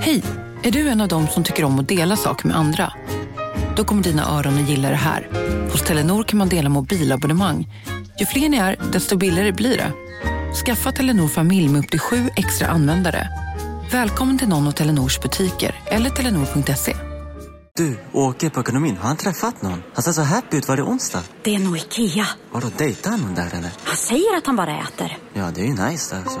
Hej! Är du en av dem som tycker om att dela saker med andra? Då kommer dina öron att gilla det här. Hos Telenor kan man dela mobilabonnemang. Ju fler ni är, desto billigare blir det. Skaffa Telenor familj med upp till sju extra användare. Välkommen till någon av Telenors butiker eller telenor.se. Du, åker på ekonomin. Har han träffat någon? Han ser så happy ut. Var det onsdag? Det är nog Ikea. Har du dejtat någon där eller? Han säger att han bara äter. Ja, det är ju nice alltså.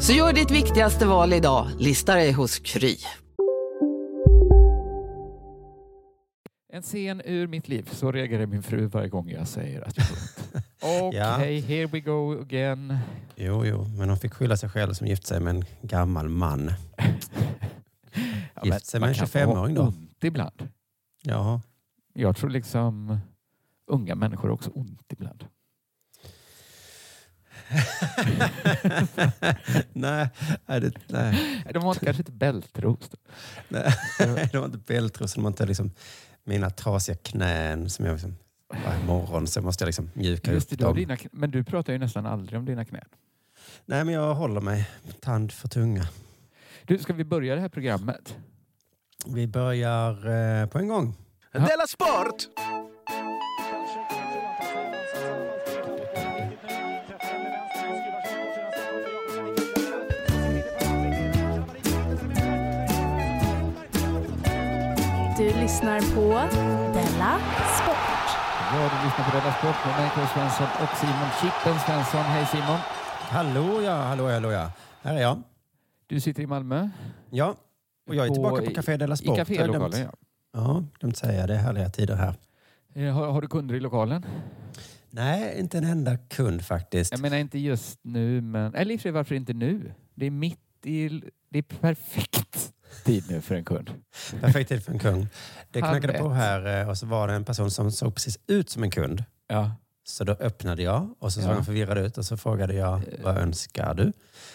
Så gör ditt viktigaste val idag, lista dig hos Kry. En scen ur mitt liv. Så reagerar min fru varje gång jag säger att jag får ont. Okej, Ja. here we go again. Jo, jo, men hon fick skylla sig själv som gift sig med en gammal man. Ja, Gift sig med en kan få ha 25-åring då. ont ibland. Ja, Jag tror liksom unga människor har också ont ibland. nej, nej, det, nej, De har kanske inte bältros. nej. de har inte bältros, de har inte liksom mina trasiga knän som jag liksom, varje morgon så måste jag liksom mjuka Just upp du dem. dina, men du pratar ju nästan aldrig om dina knän. Nej, men jag håller mig tand för tunga. Du, ska vi börja det här programmet? Vi börjar eh, på en gång. Della Sport! Du lyssnar på Della Sport. Ja, du lyssnar på Rädda Sport med mig, K. Svensson och Simon Chippen Svensson. Hej Simon! Hallå ja, hallå ja, hallå ja. Här är jag. Du sitter i Malmö. Ja, och jag är tillbaka på Café Della Sport. I kafélokalen, ja. Ja, glömt säga det. är härliga tider här. Eh, Har, har du kunder i lokalen? Nej, inte en enda kund faktiskt. Jag menar inte just nu, men... Eller i varför inte nu? Det är mitt i... Det är perfekt tid nu för en kund. Perfekt tid för en kung. Det knackade på här eh, och så var det en person som såg precis ut som en kund. Ja. Så då öppnade jag och så såg Ja. han förvirrad ut och så frågade jag vad önskar du?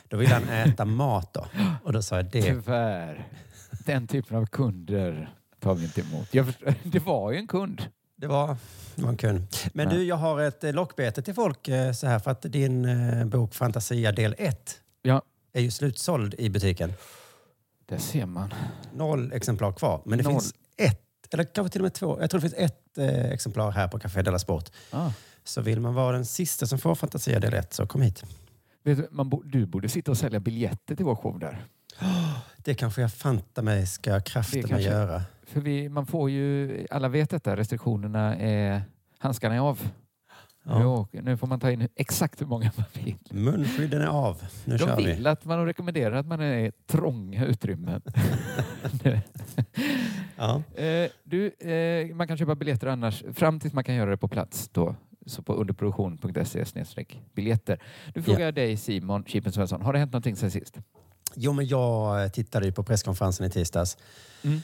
Då ville han äta mat då. Och då sa jag det. Tyvärr. Den typen av kunder tar vi inte emot. Förstår, det var ju en kund. Det var, det var en kund. Men Ja. du, jag har ett eh, lockbete till folk eh, så här för att din bok Fantasia del 1 Ja, är ju slutsåld i butiken. Där ser man. Noll exemplar kvar. Men det Noll. finns ett, eller kanske till och med två. Jag tror det finns ett eh, exemplar här på Café Della Sport. Ah. Så vill man vara den sista som får Fantasia del 1 så kom hit. Vet du, man bo, du borde sitta och sälja biljetter till vår show där. Det kanske jag fanta mig ska kanske- göra. För vi, man får ju, alla vet detta, restriktionerna är, handskarna är av. Ja. Nu, åker- nu får man ta in exakt hur många man vill. Munskydden är av. Nu De kör vi. vill att man rekommenderar att man är i trånga utrymmen. Ja. Eh, du, eh, man kan köpa biljetter annars, fram tills man kan göra det på plats då. Så på underproduktion.se biljetter. Nu frågar jag dig Simon Chipen Svensson, har det hänt någonting sen sist? Jo, men jag tittade ju på presskonferensen i tisdags. Mm.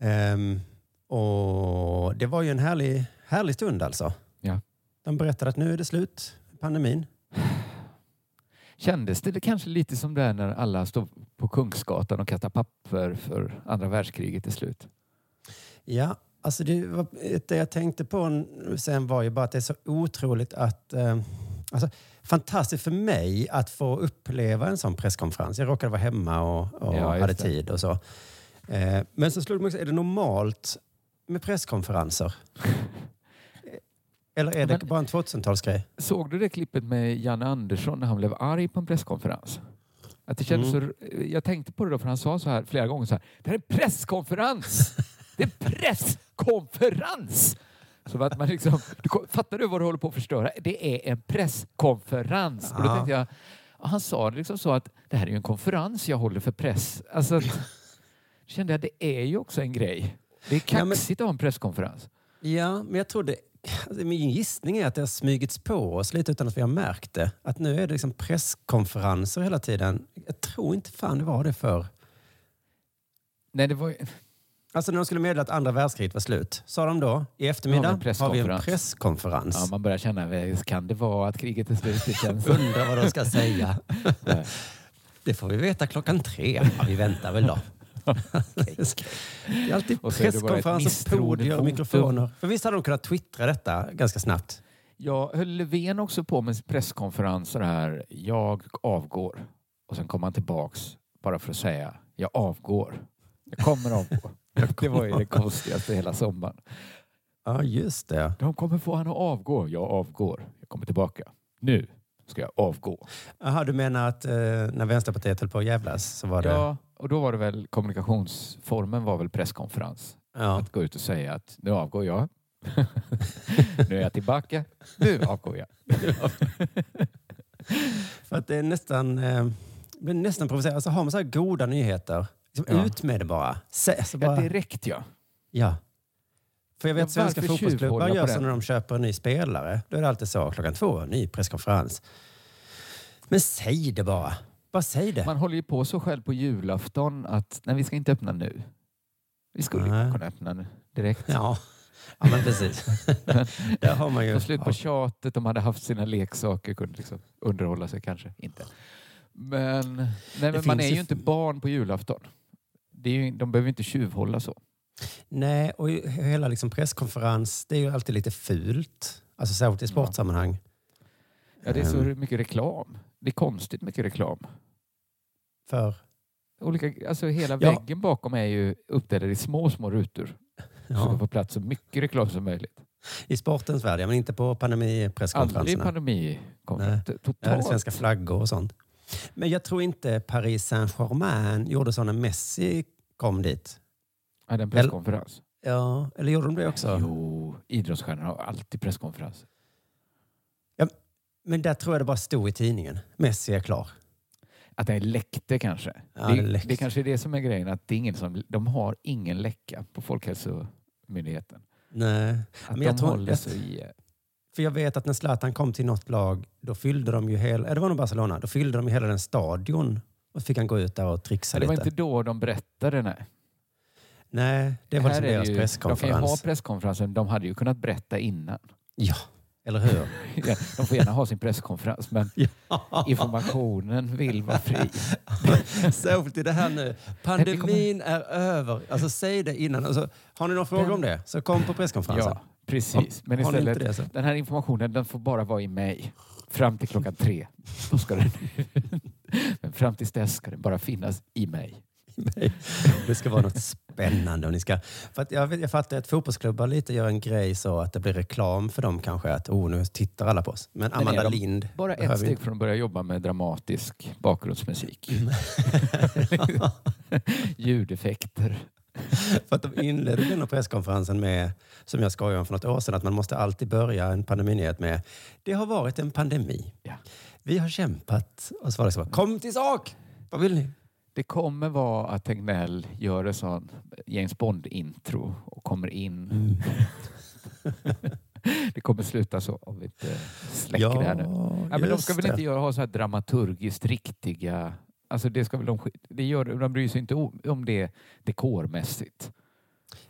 Ehm, och det var ju en härlig, härlig stund alltså. De berättade att nu är det slut, pandemin. Kändes det kanske lite som det är när alla står på Kungsgatan och kastar papper för andra världskriget till slut? Ja, alltså det, var, det jag tänkte på sen var ju bara att det är så otroligt att... Eh, alltså, fantastiskt för mig att få uppleva en sån presskonferens. Jag råkade vara hemma och, och Ja, hade det. tid och så. Eh, men så slog det mig också, är det normalt med presskonferenser? Eller är det Men- bara en 2000-talsgrej? Såg du det klippet med Janne Andersson när han blev arg på en presskonferens? Att det kändes Mm. så, jag tänkte på det då, för han sa så här flera gånger så här. Det här är en presskonferens! Det är en presskonferens! Så att man liksom, du, fattar du vad du håller på att förstöra? Det är en presskonferens. Och då Ja. tänkte jag, ja, han sa det liksom så att det här är ju en konferens jag håller för press. Alltså, kände jag, det är ju också en grej. Det är Ja, men- kaxigt att ha en presskonferens. Ja, men jag tror det... Alltså min gissning är att det har smygits på oss lite utan att vi har märkt det. Att nu är det liksom presskonferenser hela tiden. Jag tror inte fan det var det för. Nej, det var ju... Alltså när de skulle meddela att andra världskriget var slut, sa de då i eftermiddag Ja, har vi en presskonferens. Ja, man börjar känna, kan det vara att kriget är slut? Det känns... Undrar vad de ska säga. Det får vi veta klockan tre. Ja, vi väntar väl då. Det är alltid Och så är det bara ett presskonferens och podier och mikrofoner. För visst hade de kunnat twittra detta ganska snabbt? Ja, höll Löfven också på med presskonferenser här. Jag avgår. Och sen kom han tillbaks bara för att säga, jag avgår. Jag kommer avgå. Det var ju det konstigaste hela sommaren. Ja, just det. De kommer få han att avgå. Jag avgår. Jag kommer tillbaka. Nu ska jag avgå. Jaha, du menar att eh, när Vänsterpartiet höll på att jävlas så var det... Ja, och då var det väl kommunikationsformen var väl presskonferens. Ja. Att gå ut och säga att nu avgår jag. nu är jag tillbaka. Nu avgår jag. För att det är nästan, eh, blir nästan provocerande. Alltså har man så här goda nyheter, liksom Ja. ut med det bara. Alltså bara Ja, direkt ja. ja. För jag vet Ja, svenska fotbollsklubbar gör så när de köper en ny spelare. Då är det alltid så, klockan två, ny presskonferens. Men säg det bara. Bara säg det. Man håller ju på så själv på julafton att nej, vi ska inte öppna nu. Vi skulle Nej. kunna öppna nu direkt. Ja, ja men precis. Där har man ju... Få slut på tjatet. De hade haft sina leksaker, kunde liksom underhålla sig kanske. Inte. Men, nej, men man finns är ju- ju inte barn på julafton. Det är ju, de behöver inte tjuvhålla så. Nej, och ju- hela liksom presskonferens, det är ju alltid lite fult. Alltså särskilt i sportsammanhang. Ja, det är så Ehm. mycket reklam. Det är konstigt mycket reklam. För, Olika, alltså hela Ja. väggen bakom är ju uppdelad i små, små rutor. Så ja, det får plats så mycket reklam som möjligt. I sportens värld, ja, men inte på Aldrig pandemipresskonferenserna. pandemikonferens. Ja, det Totalt. svenska flaggor och sånt. Men jag tror inte Paris Saint-Germain gjorde så när Messi kom dit. Är en presskonferens. Ja, eller gjorde de det också? Jo, idrottsstjärnor har alltid presskonferens. Men där tror jag det bara stod i tidningen. Messi är klar. Att är läckte kanske. Ja, det, det är läckt. det kanske är det som är grejen. Att det är ingen som, de har ingen läcka på Folkhälsomyndigheten. Nej. Att Men jag de tror- håller så i... För jag vet att när Zlatan kom till något lag, då fyllde de ju hela, det var nog Barcelona, då fyllde de ju hela den stadion. Och så fick han gå ut där och trixa Det var lite. inte då de berättade. Nej. Nej, det var liksom deras ju, De kan ju ha presskonferens. presskonferensen. De hade ju kunnat berätta innan. Ja, eller hur? Ja, De får gärna ha sin presskonferens men ja. informationen vill vara fri. Särskilt i det här nu. Pandemin är över. Alltså säg det innan. Alltså, har ni någon fråga om det så kom på presskonferensen. Ja, precis. Men istället, det den här informationen den får bara vara i mig. Fram till klockan tre. Då ska den, men fram tills dess ska den bara finnas i mig. Nej, Det ska vara något spännande. Och ni ska, för att jag, jag fattar att fotbollsklubbar lite gör en grej så att det blir reklam för dem kanske. Att oh, nu tittar alla på oss. Men Amanda de Lind Bara ett steg från att börja jobba med dramatisk bakgrundsmusik. Ljudeffekter. För att de inledde den här presskonferensen med, som jag skojade om för något år sedan, att man måste alltid börja en pandeminyhet med det har varit en pandemi. Ja. Vi har kämpat. Och så var det så, kom till sak! Vad vill ni? Det kommer vara att Tegnell gör en sån James Bond-intro och kommer in. Mm. det kommer sluta så om vi inte släcker det här nu. Ja, men de ska väl det. inte göra, ha så här dramaturgiskt riktiga... Alltså det ska väl de, det gör, de bryr sig inte om, det dekormässigt.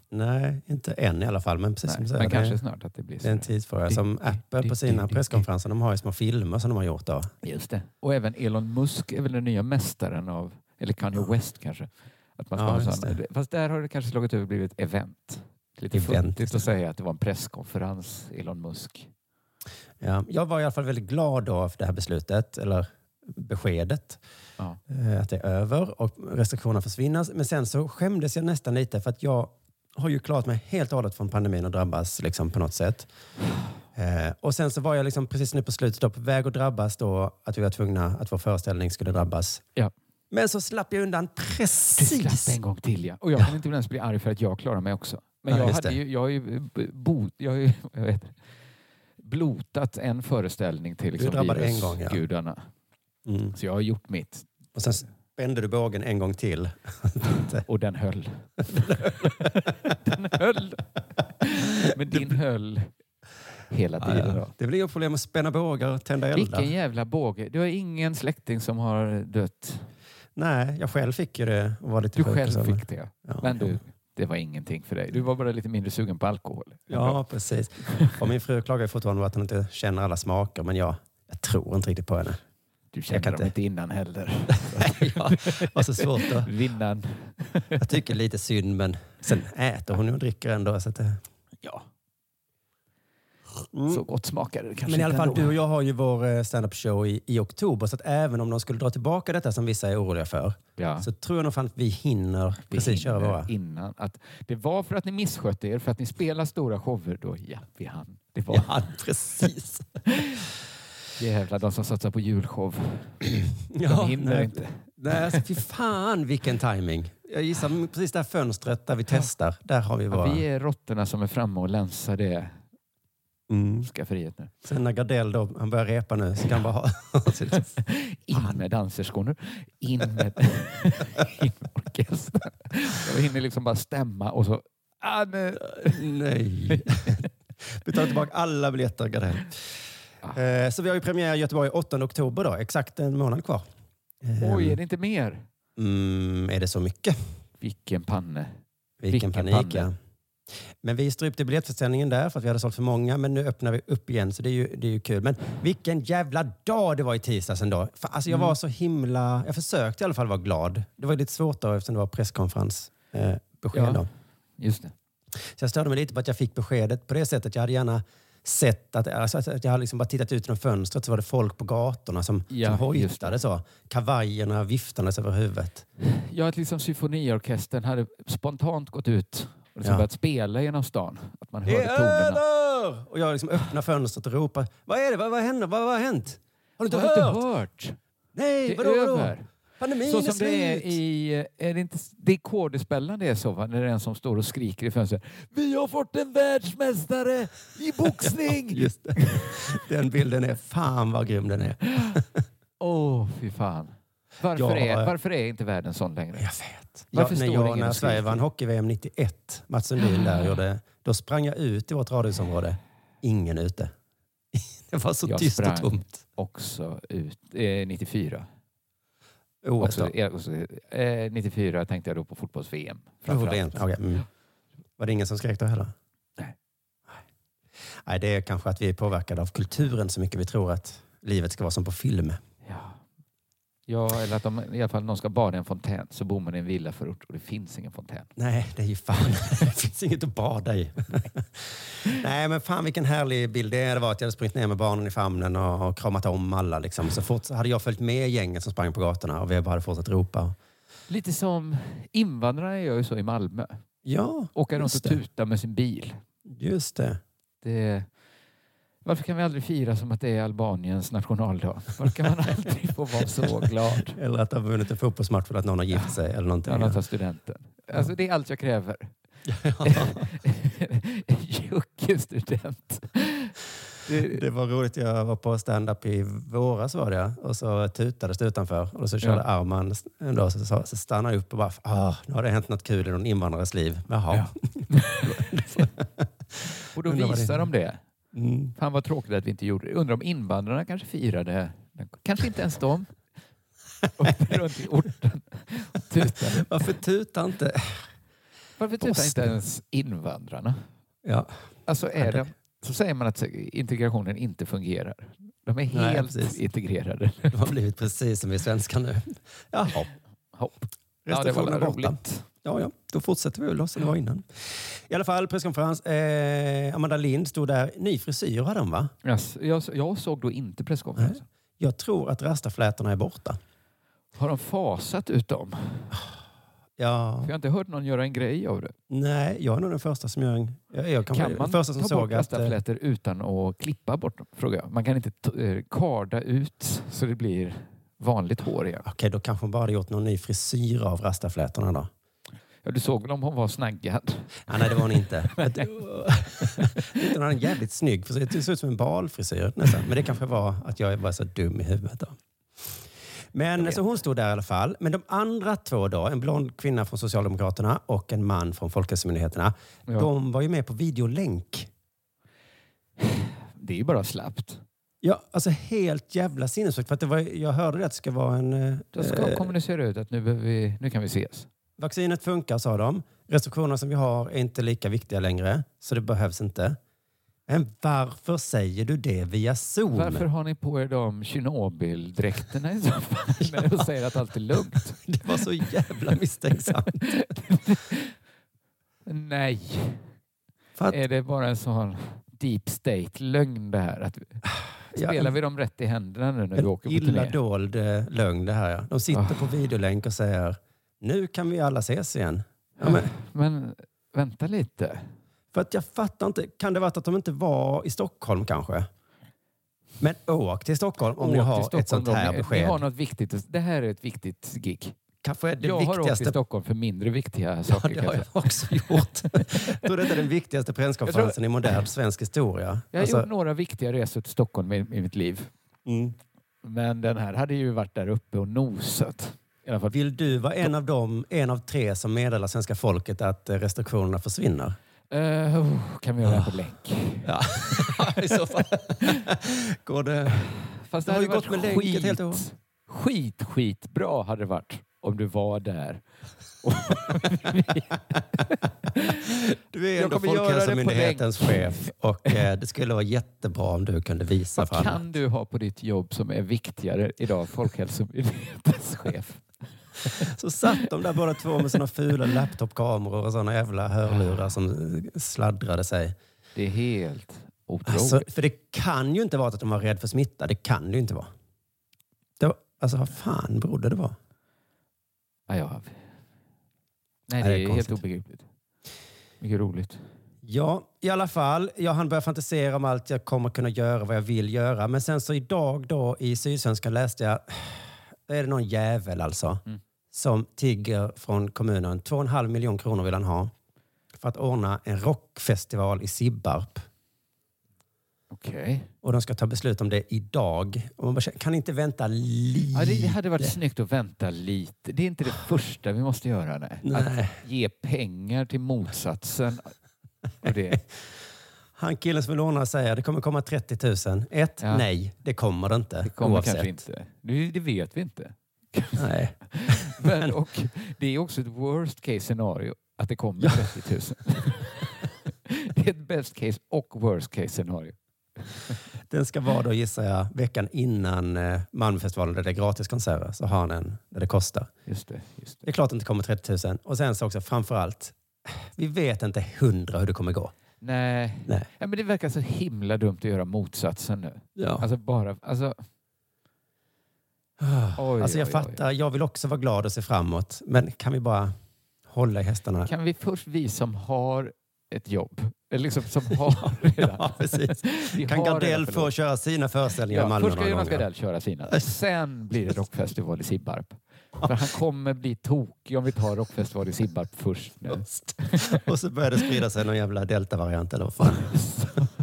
Nej, inte än i alla fall. Men precis Nej, som du säger, men det, kanske snart att det blir det är en så. tidsfråga. Som Di- di- Apple på sina presskonferenser, de har ju små filmer som de har gjort då. Just det. Och även Elon Musk är väl den nya mästaren av, eller Kanye West kanske. Att man ska Ja, ha sån, fast där har det kanske slagit över blivit event. Lite futtigt att säga att det var en presskonferens, Elon Musk. Ja, jag var i alla fall väldigt glad då för det här beslutet, eller beskedet. Ja. eh, Att det är över och restriktionerna försvinner. Men sen så skämdes jag nästan lite för att jag har ju klarat mig helt och hållet från pandemin och drabbas liksom på något sätt. Eh, och sen så var jag liksom precis nu på slutet då på väg att drabbas då, att vi var tvungna att vår föreställning skulle drabbas. Ja. Men så slapp jag undan Du precis. slapp en gång till ja. Och jag kan inte ens bli arg för att jag klarar mig också. Men Ja, jag, hade ju, jag har ju, b- bot, jag har ju jag vet, blotat en föreställning till liksom, gång, ja. virusgudarna. Mm. Så jag har gjort mitt. Och sen spände du bågen en gång till. Och den höll. den höll. Men din höll hela Ja, tiden. ja. Då. Det är väl inga problem att spänna bågar och tända eldar? Vilken jävla båge. Du har ingen släkting som har dött. Nej, jag själv fick ju det och var lite Du själv så, fick det. Ja, Men ja. du, det var ingenting för dig. Du var bara lite mindre sugen på alkohol. Ja, precis. Och min fru klagar fortfarande på att hon inte känner alla smaker, men jag, jag tror inte riktigt på henne. Du kände kan dem inte- inte innan heller. jag har så svårt att... Vinnan. Jag tycker lite synd, men sen äter hon och dricker ändå. Så att det... Ja, Mm. så gott smakade det kanske Men i alla fall, ändå. du och jag har ju vår eh, stand-up show i, i oktober, så att även om de skulle dra tillbaka detta som vissa är oroliga för, Ja. så tror jag nog fan att vi hinner Vi precis köra hinner våra. Innan. Att det var för att ni misskötte er, för att ni spelar stora shower. Då, ja, vi hann. Det var Ja, precis. jävlar, de som satsar på julshow. De Ja, hinner nej. inte. Nej, alltså, fy fan vilken timing. Jag gissar precis det här fönstret där vi testar, där har vi Ja, våra... vi är råttorna som är framme och länsar det Mm. skafferiet nu. Sen när Gardell då, han börjar repa nu, så kan han bara ha... In med danserskor nu. In med, in med orkestern. Jag hinner liksom bara stämma och så... Ah, nej. Nej. Vi tar tillbaka alla biljetter, Gardell. Ah. Eh, Så vi har ju premiär i Göteborg 8 oktober då, exakt en månad kvar. Eh, Oj, är det inte mer? Mm, är det så mycket? Vilken panne. Vilken, Vilken panik, panne. ja. Men vi strypte biljettförsäljningen där för att vi hade sålt för många. Men nu öppnar vi upp igen, så det är ju, det är ju kul. Men vilken jävla dag det var i tisdags ändå. För, alltså, jag Mm. var så himla... Jag försökte i alla fall vara glad. Det var lite svårt då eftersom det var presskonferens. Eh, Ja. då. Just det. Så jag störde mig lite på att jag fick beskedet på det sättet. Jag hade gärna sett att, alltså, att jag hade liksom bara tittat ut genom fönstret så var det folk på gatorna som, Ja, som hojtade så. Kavajerna viftandes över huvudet. Ja, att liksom symfoniorkestern hade spontant gått ut och liksom Ja. börjat spela genom stan. Att man hörde tonerna. Och jag liksom öppnar fönstret och ropar. Vad är det? Vad, vad händer? Vad, vad har hänt? Har du inte hört? inte hört? Nej, Det är vadå, vadå? över. Pandemin Så är som slut! det är i... Är det inte det är skådespelaren det är så va? När det är en som står och skriker i fönstret. Vi har fått en världsmästare i boxning! Just det. Den bilden är fan vad grym den är. Åh, fy fan. Varför, Ja, är, eh, varför är inte världen sån längre? Jag vet. Varför Ja, när jag, när Sverige vann hockey-VM 91, Mats Sundin där gjorde, då sprang jag ut i vårt radhusområde. Ingen ute. Det var så Jag tyst och tomt. Också ut... Eh, 94. OS Också, eh, också, eh, 94 tänkte jag då på fotbolls-VM. Rent. Okej, mm. Var det ingen som skrek då heller? Nej. Nej. Nej, det är kanske att vi är påverkade av kulturen så mycket vi tror att livet ska vara som på film. Ja. Ja, eller att de, i alla fall någon ska bada i en fontän så bor man i en villaförort och det finns ingen fontän. Nej, det är ju fan. Det finns inget att bada i. Nej, men fan vilken härlig bild det var att jag hade sprungit ner med barnen i famnen och, och kramat om alla. Liksom. Så fort hade jag följt med gänget som sprang på gatorna och vi bara hade fortsatt ropa. Lite som invandrarna gör ju så i Malmö. Ja, Åka runt och tuta med sin bil. Just det. Det, varför kan vi aldrig fira som att det är Albaniens nationaldag? Varför kan man aldrig få vara så glad? Eller att ha vunnit en fotbollsmatch för att någon har gift sig eller någonting. Man tar studenten. Alltså det är allt jag kräver. En Jocke-student. Det- Det var roligt. Jag var på stand-up i våras var det och så tutades det utanför och så körde Ja. Arman en dag så, så, så stannade jag upp och bara ah, nu har det hänt något kul i någon invandrares liv. Jaha. Ja. Och då visar de det. Mm. Fan vad tråkigt att vi inte gjorde det. Undrar om invandrarna kanske firade. Kanske inte ens de. Runt i orten och tutade. Varför tutar inte? Varför tutar inte ens invandrarna? Ja. Alltså är Ja, det- de, så säger man att integrationen inte fungerar. De är Nej, helt precis. integrerade. De har blivit precis som vi svenskar nu. Jaha, Hopp. Ja, det var roligt. Ja, ja, då fortsätter vi väl som det var innan. I alla fall presskonferens. Eh, Amanda Lind stod där. Ny frisyr hade hon va? Yes, jag, jag såg då inte presskonferensen. Jag tror att rastaflätorna är borta. Har de fasat ut dem? Ja, För jag har inte hört någon göra en grej av det. nej, jag är nog den första som gör en... Jag kanske Kan den man första som ta såg bort att... eh, rastaflätor utan att klippa bort dem? Frågar jag. Man kan inte eh, karda ut så det blir vanligt hår igen. Okej, då kanske hon bara hade gjort någon ny frisyr av rastaflätorna då. Ja, du såg väl om hon var snaggad? Ja, nej, det var hon inte. Hon hade en jävligt snygg frisyr. Det såg ut som en balfrisyr nästan. Men det kanske var att jag var så dum i huvudet. Då. Men så hon stod där i alla fall. Men de andra två då, en blond kvinna från Socialdemokraterna och en man från Folkhälsomyndigheterna, Ja. de var ju med på videolänk. Det är ju bara slappt. Ja, alltså helt jävla sinnessjukt. För att det var, jag hörde att det ska vara en... Då ska eh, kommunicera ut att nu, vi, nu kan vi ses. Vaccinet funkar, sa de. Restriktionerna som vi har är inte lika viktiga längre, så det behövs inte. Men varför säger du det via Zoom? Varför har ni på er de Tjernobyl-dräkterna i så fall? När du säger att allt är lugnt. Det var så jävla misstänksamt. Nej. Att, Är det bara en sån deep state-lögn det här? Att, Ja, spelar en- vi dem rätt i händerna nu när en åker på illa turné? dold eh, lögn det här. Ja. De sitter Ah. på videolänk och säger nu kan vi alla ses igen. Ja, men, Men vänta lite. för att jag fattar inte. Kan det vara att de inte var i Stockholm kanske? Men åk till Stockholm om ni Åk har till ett sånt här då. Ni- Ni besked. har något viktigt. Det här är ett viktigt gig. Kanske det jag har åkt till viktigaste Stockholm för mindre viktiga Ja, saker. det kan har jag också gjort. jag tror detta är den viktigaste presskonferensen i modern svensk historia. Jag har Alltså, gjort några viktiga resor till Stockholm i, i mitt liv. mm. Men den här hade ju varit där uppe och nosat. I alla fall. Vill du vara en av dem, en av tre som meddelar svenska folket att eh, restriktionerna försvinner? Eh, oh, kan vi göra det här på länk? Ja, i så fall. Går det... Fast Det har ju gått med länk ett helt år. Skit, skit bra hade det varit om du var där. Du är ändå det Folkhälsomyndighetens chef och eh, det skulle vara jättebra om du kunde visa Vad alla. kan du ha på ditt jobb som är viktigare idag? Folkhälsomyndighetens chef. Så satt de där båda två med sina fula laptopkameror och såna jävla hörlurar som sladdrade sig. Det är helt otroligt. Alltså, för det kan ju inte vara att de var rädda för smitta. Det kan det ju inte vara. Det var, alltså vad fan berodde det vara? ja, ja. Nej, Nej, det det är är, helt obegripligt. Mycket roligt. Ja, i alla fall. Jag hann börja fantisera om allt jag kommer kunna göra, vad jag vill göra. Men sen så idag då i Sydsvenskan läste jag, är det någon jävel alltså, Mm. Som tigger från kommunen. 2,5 miljoner kronor vill han ha för att ordna en rockfestival i Sibbarp. Okej. Och de ska ta beslut om det idag. Och man bara, kan inte vänta lite? Ja, det, det hade varit snyggt att vänta lite. Det är inte det första vi måste göra. Nej. Nej. Att ge pengar till motsatsen. Och det, Han killen som vill ordna säger det kommer komma 30 000. Ett, Ja. nej, det kommer det inte. det kommer oavsett. kanske inte. Det, det vet vi inte. Nej. Men, och det är också ett worst case scenario att det kommer 30 000. det är ett best case och worst case scenario. Den ska vara då gissar jag veckan innan eh, Malmöfestivalen där det är gratiskonserter. Så har han en där det kostar. Just det. Just Det det. är klart att det inte kommer 30 000. Och sen så också framför allt, vi vet inte hundra hur det kommer gå. Nej. Nej. Ja, men det verkar så himla dumt att göra motsatsen nu. Ja. Alltså bara... Alltså, oj, alltså jag oj, oj. fattar, jag vill också vara glad och se framåt. Men kan vi bara hålla i hästarna? Kan vi först, vi som har ett jobb, eller liksom som har redan... Ja, precis. Vi Kan Gardell redan få köra sina föreställningar i Ja, Malmö först ska Jonas? Gardell köra sina. Sen blir det rockfestival i Sibbarp. För han kommer bli tokig om vi tar rockfestival i Sibbarp först nu. Och så börjar det sprida sig någon jävla delta-variant eller vad fan.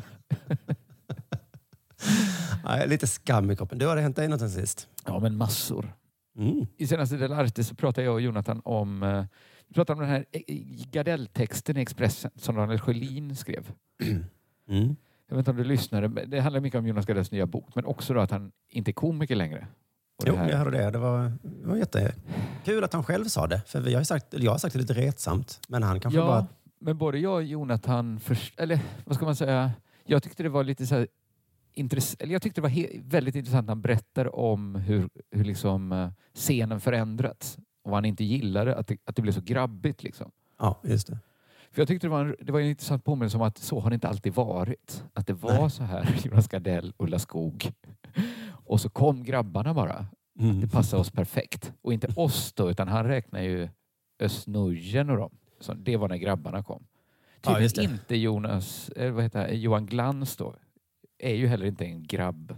Nej, lite skam i kroppen. Du, har det hänt dig något sen sist? Ja, men massor. Mm. I senaste Del Arte så pratade jag och Jonathan om, eh, vi pratade om den här eh, Gardell-texten i Expressen som Daniel Sjölin skrev. Mm. Jag vet inte om du lyssnade, det handlar mycket om Jonas Gardells nya bok, men också då att han inte är komiker längre. Jo, här- jag hörde det. Det var, det var jättekul att han själv sa det. För vi har sagt, jag har sagt det lite retsamt. Men han kanske ja, bara... men både jag och Jonathan, först, eller vad ska man säga, jag tyckte det var lite så här, intress- eller jag tyckte det var väldigt intressant när han berättar om hur, hur liksom, eh, scenen förändrats och vad han inte gillade, att det, att det blev så grabbigt. Liksom. Ja, just det. För jag tyckte det var en, det var en intressant påminnelse om att så har det inte alltid varit. Att det var Nej. så här, Jonas Gardell, Ulla Skog. Och så kom grabbarna bara. Mm. Det passade oss perfekt. Och inte oss då, utan han räknar ju Östnujen och dem. Så det var när grabbarna kom. Ja, Tydligen det. inte Jonas, eh, vad heter han, Johan Glans då. Är ju heller inte en grabb.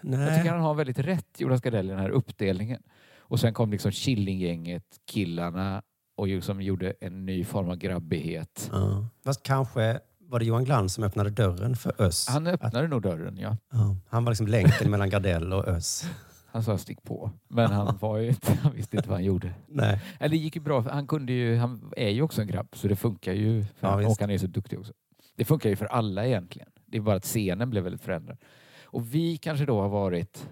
Jag Nej. tycker han har väldigt rätt, Jonas Gardell, i den här uppdelningen. Och sen kom liksom Killinggänget, killarna och ju som gjorde en ny form av grabbighet. Ja. Fast kanske var det Johan Glans som öppnade dörren för Öss. Han öppnade nog dörren, ja. Ja. Han var liksom länken mellan Gardell och Öss. Han sa stick på. Men han var ju inte, han visste inte vad han gjorde. Nej. Eller det gick ju bra, han kunde ju, han är ju också en grabb så det funkar ju. För Ja, han, och han är så duktig också. Det funkar ju för alla egentligen. Det är bara att scenen blev väldigt förändrad. Och vi kanske då har varit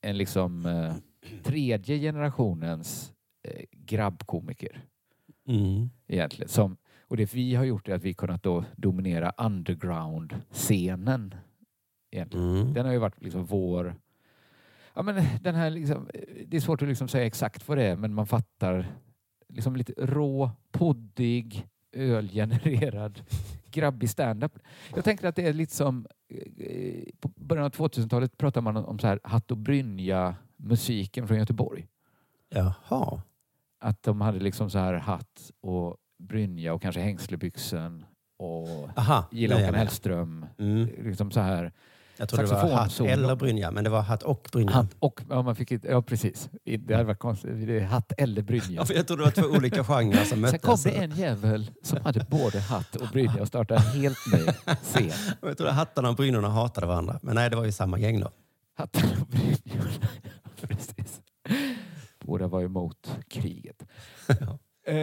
en liksom eh, tredje generationens eh, grabbkomiker Mm. egentligen. Som, och det vi har gjort är att vi kunnat då dominera underground-scenen. Mm. Den har ju varit liksom vår... Ja, men den här liksom, det är svårt att liksom säga exakt vad det är, men man fattar. Liksom lite rå, poddig, ölgenererad, grabbig standup. Jag tänker att det är lite som... eh, På början av 2000-talet pratade man om så här hatt och brynja musiken från Göteborg. Jaha. Att de hade liksom så här hatt och brynja och kanske hängslebyxen och Aha, gilla Håkan. Hellström. Mm. Liksom så här. Jag trodde det var hatt eller brynja, men det var hatt och brynja. Hatt och, ja, man fick inte, ja precis. Det hade varit konstigt. Det är hatt eller brynja. Ja, för jag trodde det var två olika genrer som Sen möttes. kom det en jävel som hade både hatt och brynja och startade en helt ny scen. Jag trodde hattarna och brynjorna hatade varandra. Men nej, det var ju samma gäng då. Hatten och brynjorna. Precis. Båda var emot kriget. Eh,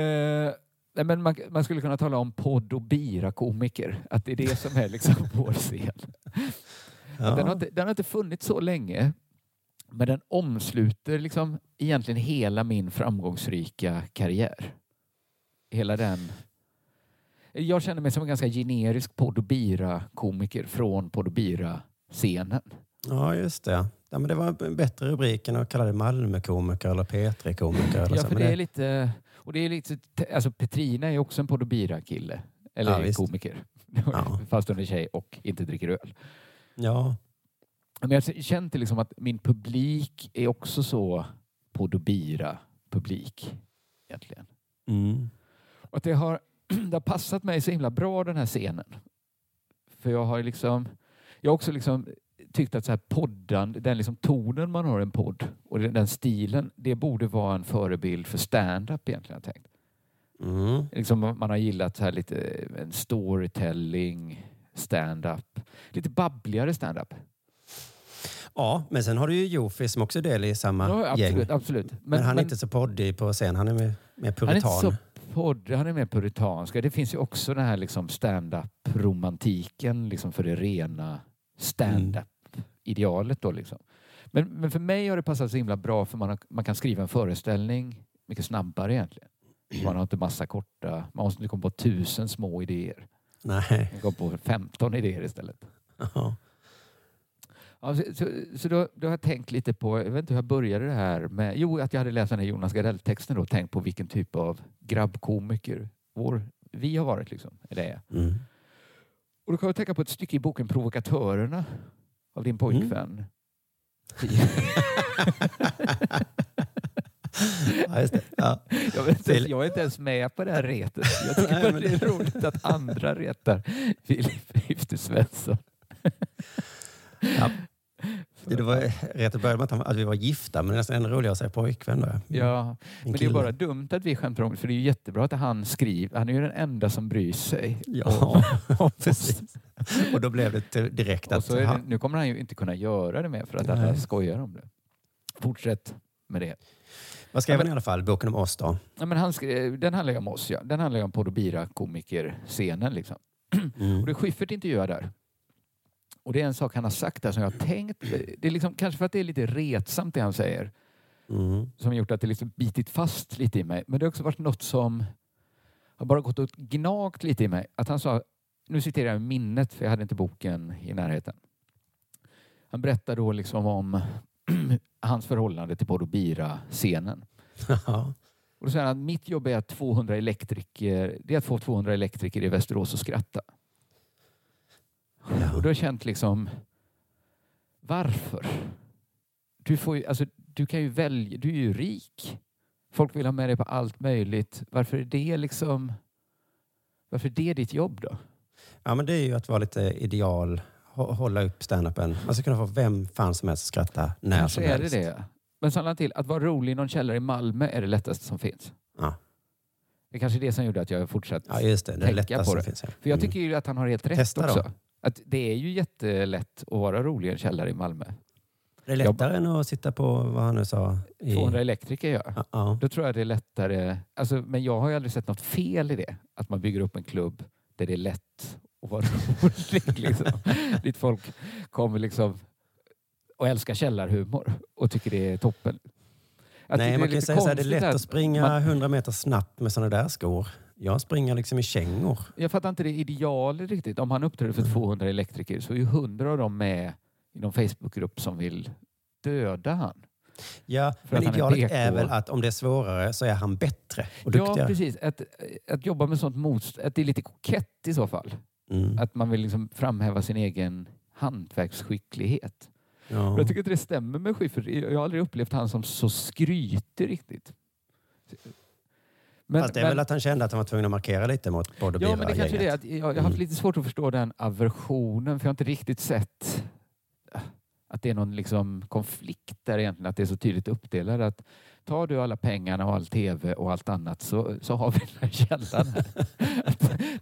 nej, men man, man skulle kunna tala om podd och bira-komiker. Att det är det som är liksom vår scen. Ja. Den, har inte, den har inte funnits så länge. Men den omsluter liksom egentligen hela min framgångsrika karriär. Hela den... Jag känner mig som en ganska generisk podd och bira-komiker från podd och bira-scenen. Ja, just det. Ja, men det var en bättre rubrik än att kalla det Malmökomiker eller P3-komiker. Eller Ja, för det är lite... Och det är lite alltså Petrina är också en podd och bira-kille. Eller Ja, komiker. Ja. Fast hon är tjej och inte dricker öl. Ja, Men jag känt liksom att min publik är också så podd och bira-publik. Egentligen. mm. Och att det har, det har passat mig så himla bra den här scenen. För jag har liksom... Jag har också liksom tyckt att så här poddan, den liksom tonen man har i en podd och den, den stilen, det borde vara en förebild för stand-up egentligen. Jag tänkt. Mm. Liksom man har gillat så här lite eh, en storytelling, stand-up. Lite babbligare stand-up. ja, men sen har du ju Jofi som också är del i samma Ja, gäng. absolut, absolut. Men, han är inte så poddig på scen. Han är mer, mer han är inte puritan. så podd, han är mer puritansk. Det finns ju också den här liksom stand-up-romantiken liksom för det rena stand-up-idealet. Då liksom. men, men för mig har det passat så himla bra för man, har, man kan skriva en föreställning mycket snabbare egentligen. Man har inte massa korta, man måste inte komma på tusen små idéer. Nej. Man går på 15 idéer istället. Ja. Ja, så så, så då, då har jag tänkt lite på, jag vet inte hur jag började det här med, jo att jag hade läst den här Jonas Gardell-texten och tänkt på vilken typ av grabbkomiker vår, vi har varit liksom, eller är. Mm. Och då kan jag tänka på ett stycke i boken Provokatörerna av din pojkvän. ja, just det. Ja. Jag, vet inte, jag är inte ens med på det här retet. Jag tycker Nej, men det är roligt att andra retar Filip Hifter Svensson. Ja. Det var rätt att börja med att, vi var gifta, men det är nästan ännu roligare att säga pojkvän. Då. Ja, men det är bara dumt att vi skämtar om det, för det är ju jättebra att han skriver. Han är ju den enda som bryr sig. Ja, om precis. Och då blev det till- direkt Och att... det, nu kommer han ju inte kunna göra det mer för att alla skojar om det. Fortsätt med det. Vad skrev Ja, han men- i alla fall? Boken om oss då? Ja, men han skrev, den handlar ju om oss, ja. Den handlar ju om Podd och Bira-komiker-scenen. Liksom. Mm. Och det är Schyffert intervjuar där. Och det är en sak han har sagt där som jag har tänkt. Det är liksom, kanske för att det är lite retsamt det han säger. Mm. Som gjort att det liksom bitit fast lite i mig. Men det har också varit något som har bara gått och gnagt lite i mig. Att han sa, nu citerar jag minnet för jag hade inte boken i närheten. Han berättar då liksom om hans förhållande till Podd och. Ja. Då säger han att mitt jobb är att 200 elektriker, det är att få 200 elektriker i Västerås att skratta. Och då har jag känt liksom, varför? Du, får ju, alltså, du kan ju välja, du är ju rik. Folk vill ha med dig på allt möjligt. Varför är det liksom, varför är det ditt jobb då? ja, men det är ju att vara lite ideal. Hå- Hålla upp standupen. Man ska kunna få vem fan som helst att skratta när Kanske som är det helst. det. Men så lade han till, att vara rolig i någon källare i Malmö är det lättaste som finns. Ja. Det är kanske är det som gjorde att jag fortsatt Ja, just det. Det är tänka lättaste på som det. finns. Ja. För jag Mm. tycker ju att han har helt rätt Testa då. också. Att det är ju jättelätt att vara rolig i en källare i Malmö. Det är lättare än att sitta på, vad han nu sa, i... 200 elektriker ja. Ja, ja. Då tror jag det är lättare. Alltså, men jag har ju aldrig sett något fel i det. Att man bygger upp en klubb där det är lätt att vara rolig. Liksom. Dit folk kommer liksom och älskar källarhumor och tycker det är toppen. Jag Nej, man kan är säga så här, det är lätt att springa man- 100 meter snabbt med sådana där skor. Jag springer liksom i kängor. Jag fattar inte det idealet riktigt. Om han uppträder för 200 elektriker så är ju 100 av dem med i någon Facebookgrupp som vill döda han. Ja, För men att är idealet är PK. väl att om det är svårare så är han bättre och Ja, duktigare. precis. Att, att jobba med sånt motstånd, att det är lite kokett i så fall. Mm. Att man vill liksom framhäva sin egen hantverksskicklighet. Ja. Jag tycker inte det stämmer med Schyffert. Jag har aldrig upplevt han som så skrytig riktigt. Men, Fast det är väl att han kände att han var tvungen att markera lite mot och Ja, men det kanske är det. Att jag, jag har haft Mm. lite svårt att förstå den aversionen för jag har inte riktigt sett att det är någon liksom konflikt där egentligen. Att det är så tydligt uppdelat. Att tar du alla pengarna och all tv och allt annat så, så har vi den här källan här.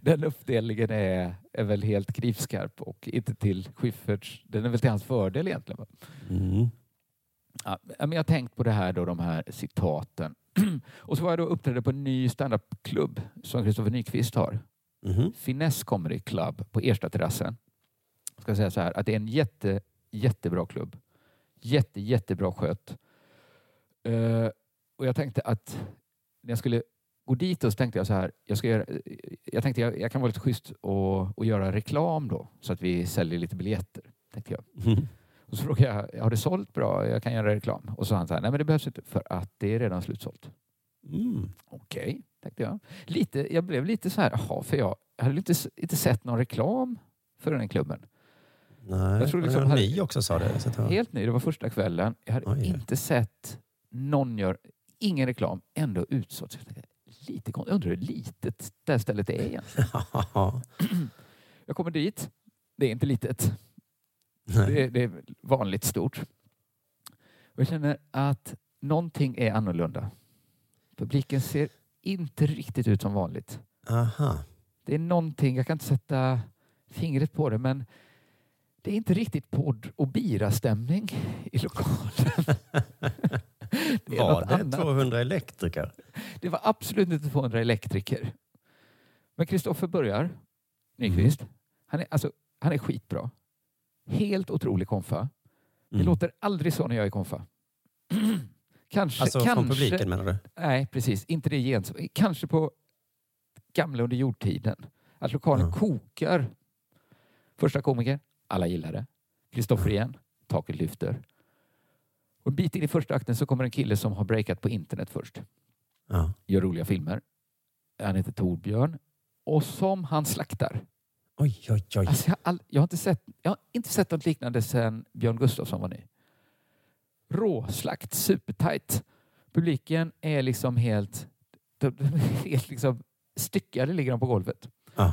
den uppdelningen är, är väl helt knivskarp och inte till Schyfferts. Den är väl till hans fördel egentligen. Mm. Ja, men jag har tänkt på det här då, de här citaten. och så var jag då uppträdde på en ny standupklubb som Kristoffer Nyqvist har. Mhm. Finesse Comedy Club på Ersta-terrassen. Jag ska säga så här att det är en jätte, jättebra klubb. Jätte, jättebra skött. Eh, och jag tänkte att när jag skulle gå dit så tänkte jag så här. Jag, ska göra, jag tänkte jag, jag kan vara lite schysst och, och göra reklam då så att vi säljer lite biljetter. Tänkte jag. Mhm. Och så frågade jag, har det sålt bra? Jag kan göra reklam. Och så sa han så här, nej men det behövs inte för att det är redan slutsålt. Mm. Okej, tänkte jag. Lite, jag blev lite så här, jaha, för jag hade inte, inte sett någon reklam för den klubben. Nej, Jag tror liksom hade- ni också sa det. Helt ny, det var första kvällen. Jag hade Oj. inte sett någon gör, ingen reklam, ändå utsålt. Lite konstigt, undrar hur litet det här stället är egentligen. Jag kommer dit, det är inte litet. Det är, det är vanligt stort. Och jag känner att någonting är annorlunda. Publiken ser inte riktigt ut som vanligt. Aha. Det är någonting, jag kan inte sätta fingret på det, men det är inte riktigt podd och bira-stämning i lokalen. Det Var det annat. 200 elektriker? Det var absolut inte 200 elektriker. Men Kristoffer börjar, Nyqvist. Mm. Han, är, alltså, han är skitbra. Helt otrolig konfa. Det Mm. låter aldrig så när jag är konfa. kanske, Alltså kanske, från publiken menar du? Nej, precis. Inte det gens. Kanske på gamla under jordtiden. Att lokalen Ja. kokar. Första komiker, alla gillar det. Kristoffer igen, taket lyfter. En bit in i första akten så kommer en kille som har breakat på internet först. Ja. Gör roliga filmer. Han heter Torbjörn. Och som han slaktar. Oj, oj, oj. Alltså jag, har all, jag, har inte sett, jag har inte sett något liknande sedan Björn Gustafsson var ny. Råslakt, supertight. Publiken är liksom helt, de, de är helt liksom styckade ligger de på golvet. Ja.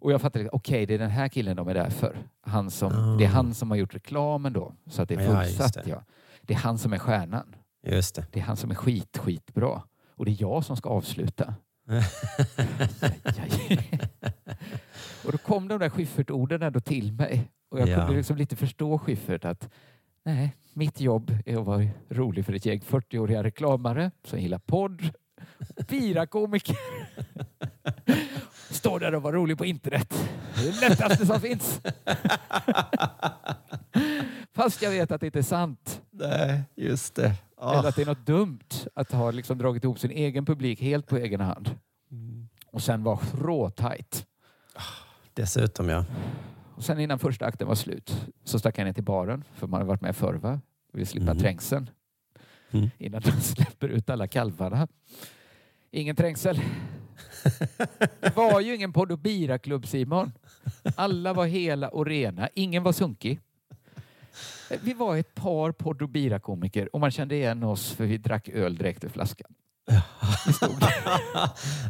Och jag fattar, okej det är den här killen de är där för. Han som, Ah. Det är han som har gjort reklamen då, så att det är Ja, fullsatt. det. Ja. Det är han som är stjärnan. Just det. Det är han som är skit, skitbra. Och det är jag som ska avsluta. och då kom de där Schyffert-orden ändå till mig. Och jag Ja. kunde liksom lite förstå Schyffert att nej, mitt jobb är att vara rolig för ett gäng 40-åriga reklamare som gillar podd, birakomiker. Står där och var rolig på internet. Det är det lättaste som finns. Fast jag vet att det inte är sant. Nej, just det. Ah. Eller att det är något dumt att ha liksom dragit ihop sin egen publik helt på egen hand. Och sen var råtajt. Dessutom ja. Och sen innan första akten var slut så stack jag ner till baren för man har varit med förr va? Vill slippa Mhm. trängseln. Mm. Innan de släpper ut alla kalvarna. Ingen trängsel. Det var ju ingen podd och bira-klubb Simon. Alla var hela och rena. Ingen var sunkig. Vi var ett par podd och bira-komiker och man kände igen oss för vi drack öl direkt ur flaskan.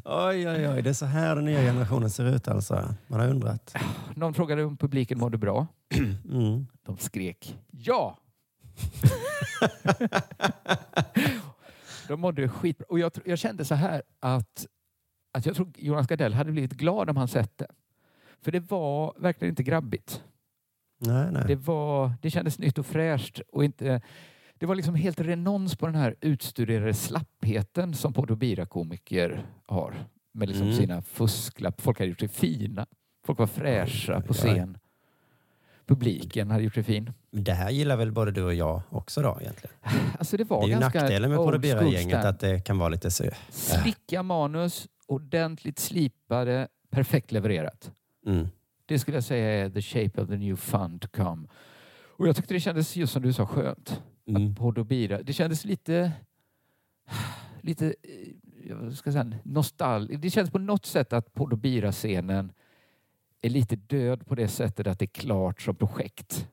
Oj, oj, oj. Det är så här den nya generationen ser ut alltså. Man har undrat. Någon frågade om publiken mådde bra. Mm. De skrek ja. De mådde skitbra. Och jag, jag kände så här att, att jag tror Jonas Gardell hade blivit glad om han sett det. För det var verkligen inte grabbigt. Nej, nej. Det, var, det kändes nytt och fräscht. Och inte, det var liksom helt renons på den här utstuderade slappheten som podd och bira-komiker har. Med liksom Mm. sina fusklapp. Folk hade gjort sig fina. Folk var fräscha på scen. publiken hade gjort det fin. Det här gillar väl både du och jag också då egentligen? Alltså det Det var är ju nackdelen med old Podo school gänget stand. att det kan vara lite så... Slicka manus, ordentligt slipade, perfekt levererat. Mm. Det skulle jag säga är the shape of the new fun to come. Och jag tyckte det kändes, just som du sa, skönt. Mm. Att Podo Bira, det kändes lite, lite, eh, vad ska jag säga, nostal. Det känns på något sätt att Podo Bira-scenen är lite död på det sättet att det är klart som projekt.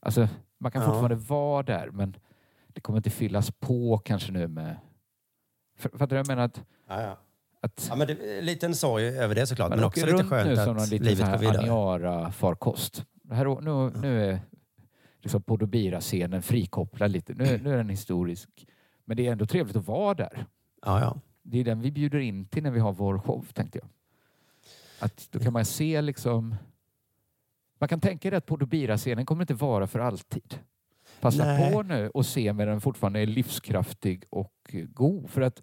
Alltså, man kan Ja. fortfarande vara där, men det kommer inte fyllas på kanske nu med... Fattar du? vad Jag menar att, Ja, ja. Att ja, men det är lite en sorg över det såklart. man Men också lite runt nu skönt som att liten livet går vidare. Aniara-farkost. Här, nu, nu är liksom Podo Bira-scenen frikopplad lite. Nu, nu är den historisk. Men det är ändå trevligt att vara där. Ja, ja. Det är den vi bjuder in till när vi har vår show, tänkte jag. Att då kan man se liksom... Man kan tänka dig att Podo Bira-scenen kommer inte vara för alltid. Passa Nej. på nu och se med den fortfarande är livskraftig och god. För att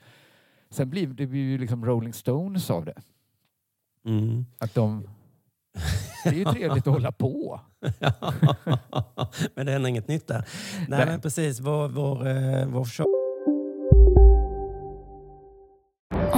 sen blir det ju liksom Rolling Stones av det. Mm. Att de... Det är ju trevligt att hålla på. men det händer inget nytt där. Nej, Nej. men precis. Vår, vår, eh, vår show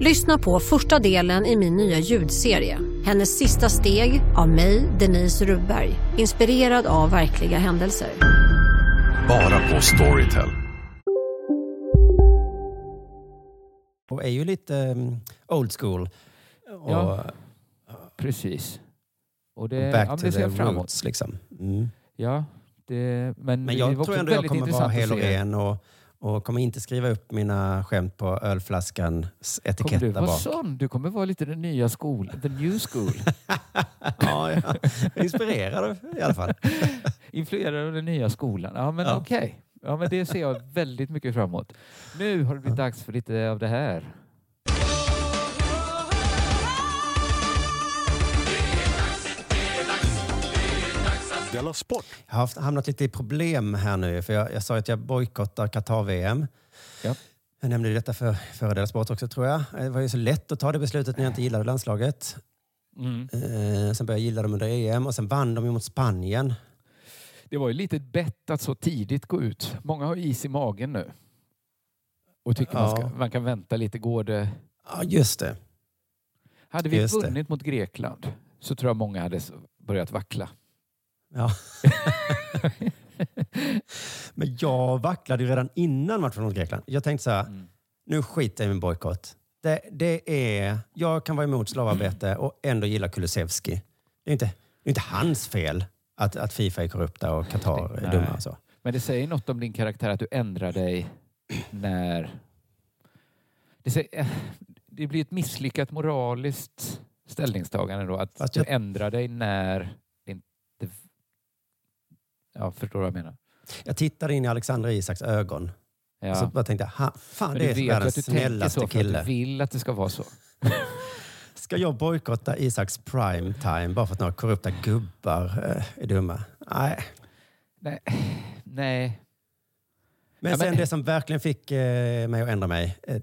Lyssna på första delen i min nya ljudserie. Hennes sista steg av mig, Denise Rubberg. Inspirerad av verkliga händelser. Bara på Storytel. och är ju lite um, old school. Och Ja. Precis. Och det, back ja, to det the roots liksom. Mm. Ja, det, men, Men det jag var tror ändå jag kommer vara hel och ren och, och kommer inte skriva upp mina skämt på ölflaskans etikett Kommer du vara bak. sån? Du kommer vara lite den nya skolan, the new school. ja, ja. Inspirerad i alla fall. Influerad av den nya skolan. Ja, men Ja. okej. Ja, men det ser jag väldigt mycket fram emot. Nu har det blivit dags för lite av det här. Della Sport. Jag har haft, hamnat lite i problem här nu. För jag, jag sa att jag bojkottar Qatar-VM. Ja. Jag nämnde detta för före Della Sport också tror jag. Det var ju så lätt att ta det beslutet när jag inte gillade landslaget. Mm. Eh, sen började jag gilla dem under EM och sen vann de ju mot Spanien. Det var ju lite ett bett att så tidigt gå ut. Många har is i magen nu. Och tycker man, ska, Ja. man kan vänta lite. Går det? Ja, just det. Hade vi Just det. vunnit mot Grekland så tror jag många hade börjat vackla. Ja. Men jag vacklade ju redan innan matchen mot Grekland. Jag tänkte så här, Mm. nu skiter jag i min bojkott. Det, det är, jag kan vara emot slavarbete och ändå gilla Kulusevski. Det är inte, det är inte hans fel att, att Fifa är korrupta och Qatar är Nej. dumma. Så. Men det säger något om din karaktär att du ändrar dig när... Det, säger, det blir ett misslyckat moraliskt ställningstagande då. Att Fast du jag- ändrar dig när. Ja, förstår du vad jag menar? Jag tittade in i Alexander Isaks ögon Ja. och så bara tänkte jag, "Ha, fan Men det du är vet att världens du snällaste så för att kille. du vill att det ska vara så. Ska jag bojkotta Isaks prime time bara för att några korrupta gubbar eh, är dumma? Nej. Nej. Nej. Men Ja, men- sen det som verkligen fick eh, mig att ändra mig, eh,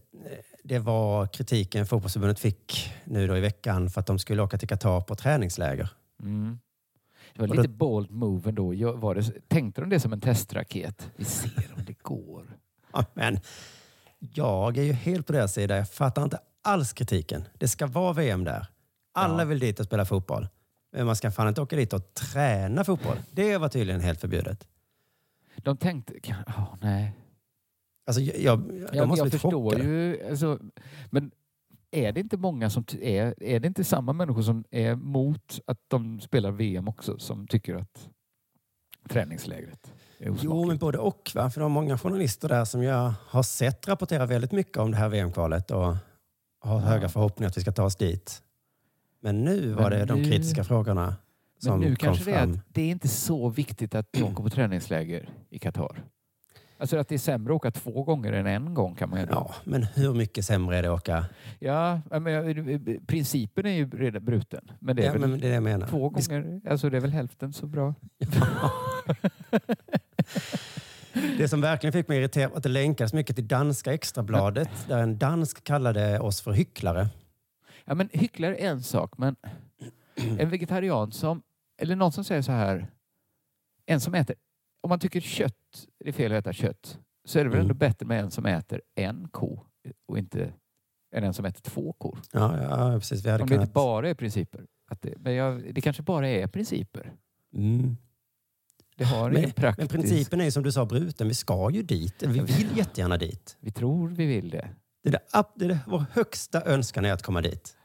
det var kritiken fotbollsförbundet fick nu då i veckan för att de skulle åka till Qatar på träningsläger. Mm. Det var Och då- lite bold move ändå. Jag- Var det, tänkte de det som en testraket? Vi ser om det går. Ja, men jag är ju helt på deras sida. Jag fattar inte alls kritiken. Det ska vara VM där. Alla Ja. vill dit och spela fotboll. Men man ska fan inte åka dit och träna fotboll. Det var tydligen helt förbjudet. De tänkte... Oh, nej. Alltså, jag, jag, Jag, jag förstår chockade. ju... Alltså, men är det inte många som... Är, är det inte samma människor som är mot att de spelar VM också som tycker att träningslägret. Är osmakligt. Jo, men både och. Va? För det var många journalister där som jag har sett rapportera väldigt mycket om det här VM-kvalet och har höga förhoppningar att vi ska ta oss dit. Men nu var Men det de nu- kritiska frågorna Men som nu kom kanske det är fram. att det är inte så viktigt att de åker på träningsläger i Qatar. Alltså att det är sämre att åka två gånger än en gång kan man ju Ja, men hur mycket sämre är det att åka? Ja, men jag- principen är ju redan bruten. Men det är Ja, väl men det är det jag menar. två gånger, alltså det är väl hälften så bra. Det som verkligen fick mig irriterad var att det länkas mycket till danska extrabladet där en dansk kallade oss för hycklare. Ja, men hycklare är en sak, men en vegetarian som, eller någon som säger så här, en som äter, om man tycker kött, är fel att äta kött, så är det väl Mm. ändå bättre med en som äter en ko och inte än en som äter två kor. Ja, ja precis. Vi hade Om det inte kunnat... bara är principer. Att det, men jag, det kanske bara är principer. Mm. Det har Men, ingen praktisk... men principen är ju som du sa bruten. Vi ska ju dit. Eller vi vill jättegärna dit. Vi tror vi vill det. Det är det, det det, vår högsta önskan är att komma dit.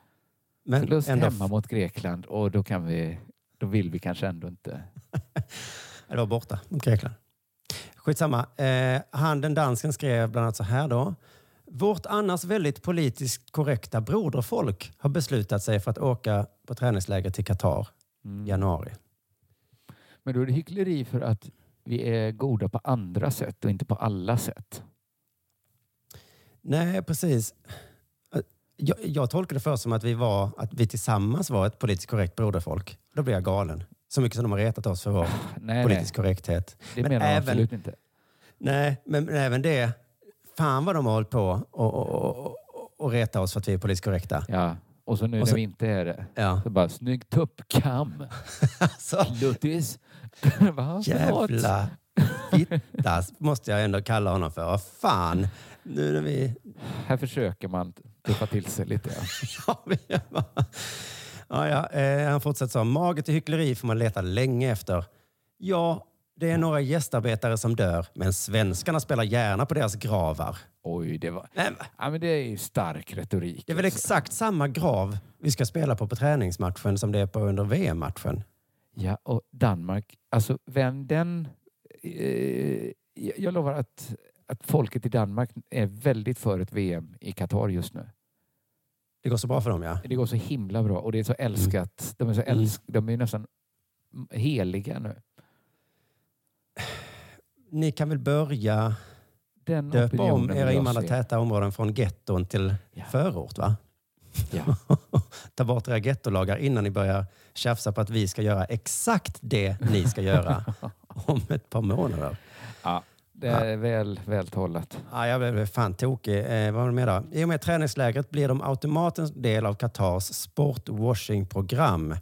Men Förlust ändå, hemma mot Grekland och då kan vi, då vill vi kanske ändå inte. det var borta mot Grekland. Skitsamma. Eh, han, den dansken, skrev bland annat så här då. Vårt annars väldigt politiskt korrekta broderfolk har beslutat sig för att åka på träningsläger till Qatar Mm. januari. Men då är det hyckleri för att vi är goda på andra sätt och inte på alla sätt. Nej, precis. Jag, jag tolkade det först som att vi, var, att vi tillsammans var ett politiskt korrekt broderfolk. Då blir jag galen. Så mycket som de har retat oss för vår Nej, politisk korrekthet. Det Men menar även- absolut inte. Nej, men, men även det. Fan vad de har hållit på och, och, och, och, reta oss för att vi är politiskt korrekta. Ja. Och så nu Och så- när vi inte är det. Ja. Så bara snygg tuppkam. Alltså? Förlåt. jävla fittas måste jag ändå kalla honom för. Vad fan. Nu när vi... Här försöker man tuffa till sig lite. Ja. Ja, ja, ja, eh, han fortsätter så. Mage till hyckleri får man leta länge efter. Ja, det är några gästarbetare som dör, men svenskarna spelar gärna på deras gravar. Oj, det var... Nej, men Ja, men det är ju stark retorik. Det är väl alltså. exakt samma grav vi ska spela på på träningsmatchen som det är på under VM-matchen. Ja, och Danmark, alltså vem den... Eh, jag jag lovar att, att folket i Danmark är väldigt för ett VM i Qatar just nu. Det går så bra för dem, ja. Det går så himla bra och det är så älskat. De är så Mm. älsk, de är nästan heliga nu. Ni kan väl börja Den döpa om era invandrartäta områden från getton till Ja. förort, va? Ja. Ta bort era gettolagar innan ni börjar tjafsa på att vi ska göra exakt det ni ska göra om ett par månader. Ja, det är väl, väl talat. Ja, jag blev fan tokig. Eh, vad var det med då? I och med träningslägret blir de automatiskt del av Qatars sportwashing-program.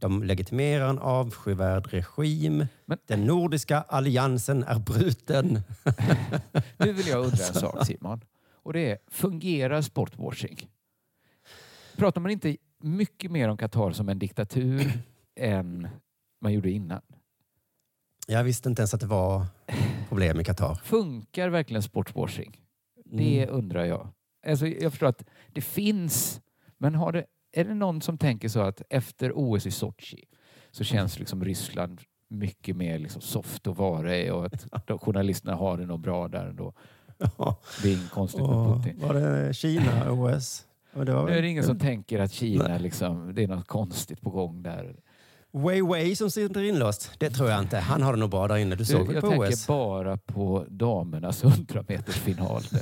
De legitimerar en avskyvärd regim. Men- Den nordiska alliansen är bruten. Nu vill jag undra en sak Simon. Och det är, fungerar sportwashing? Pratar man inte mycket mer om Qatar som en diktatur än man gjorde innan? Jag visste inte ens att det var problem i Qatar. Funkar verkligen sportwashing? Det Mm. undrar jag. Alltså, jag förstår att det finns, men har det, är det någon som tänker så att efter OS i Sochi så känns liksom Ryssland mycket mer liksom soft vara i och att journalisterna har det nog bra där ändå. Ja. Det är inget konstigt med Och Putin. var det Kina, OS? Och det var Nu är det ingen som tänker att Kina liksom, det är något konstigt på gång där. Wei Wei som sitter inlåst. Det tror jag inte. Han har det nog bra där inne. Du såg Du, väl jag på tänker OS? bara på damernas 100 meters final.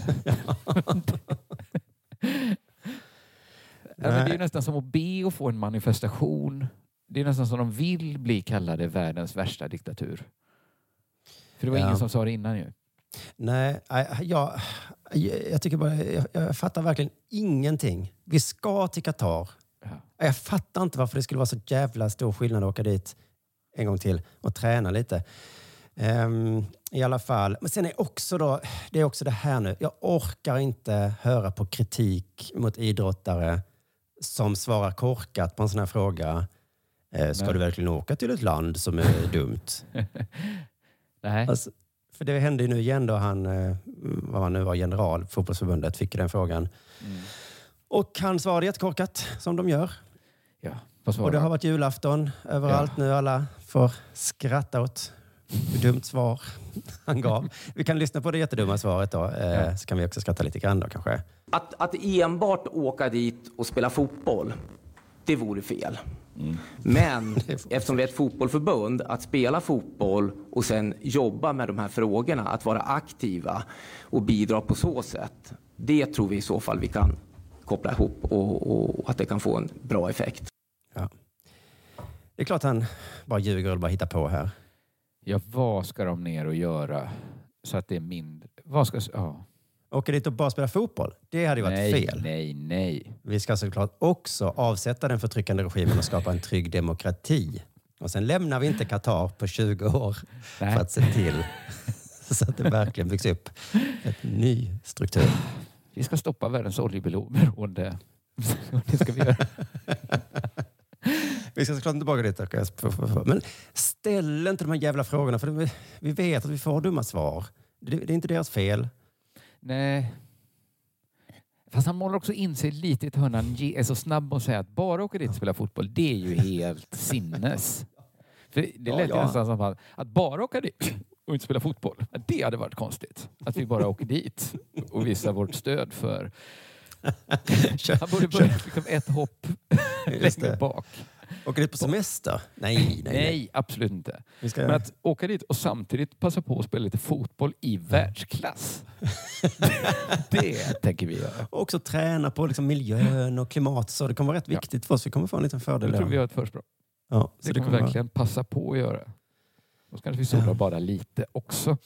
ja, det är ju nästan som att be att få en manifestation. Det är nästan som de vill bli kallade världens värsta diktatur. För det var Ja. ingen som sa det innan ju. Nej, jag, jag, jag tycker bara, jag, jag fattar verkligen ingenting. Vi ska till Qatar. Ja. Jag fattar inte varför det skulle vara så jävla stor skillnad att åka dit en gång till och träna lite. Ehm, I alla fall. Men sen är också då, det är också det här nu. Jag orkar inte höra på kritik mot idrottare som svarar korkat på en sån här fråga. Eh, ska Nej. du verkligen åka till ett land som är dumt? Nej. Alltså, för det hände ju nu igen då han, eh, vad han nu var, general, fotbollsförbundet, fick den frågan. Mm. Och han svarade jättekorkat, som de gör. Ja, vad svarar Och det har varit julafton överallt nu. Alla får skratta åt Hur dumt svar han gav. Vi kan lyssna på det jättedumma svaret då, eh, så kan vi också skratta lite grann då kanske. Att, att enbart åka dit och spela fotboll, det vore fel. Men eftersom vi är ett fotbollförbund, att spela fotboll och sen jobba med de här frågorna, att vara aktiva och bidra på så sätt. Det tror vi i så fall vi kan koppla ihop och, och att det kan få en bra effekt. Det är klart han bara ljuger eller bara hittar på här. Ja, vad ska de ner och göra så att det är mindre? Vad ska... Ja. Åka dit och bara spela fotboll, det hade ju varit nej, fel. Nej, nej. Vi ska såklart också avsätta den förtryckande regimen och skapa en trygg demokrati. Och sen lämnar vi inte Qatar på 20 år Nej. för att se till så att det verkligen byggs upp en ny struktur. Vi ska stoppa världens oljeberoende. det ska vi göra. Vi ska såklart inte tillbaka dit. Men ställ inte de här jävla frågorna, för vi vet att vi får dumma svar. Det, det är inte deras fel. Nej. Fast han målar också in sig lite i ett hörn. Han är så snabb att säga att bara åka dit och spela fotboll, det är ju helt sinnes. För det Ja, lät ja. nästan som att, att bara åka dit och inte spela fotboll, det hade varit konstigt. Att vi bara åker dit och visar vårt stöd för... Han borde börja liksom ett hopp längre bak. Åker dit på semester? Nej, nej, Nej, nej. absolut inte. Ska- Men att åka dit och samtidigt passa på att spela lite fotboll i världsklass. det tänker vi göra. Och också träna på liksom miljön och klimat. Så det kommer vara rätt viktigt för oss. Vi kommer få en liten fördel. Jag tror vi har ett försprång. Ja, så Det kommer vi verkligen passa på att göra. Och så kanske vi solar bara lite också.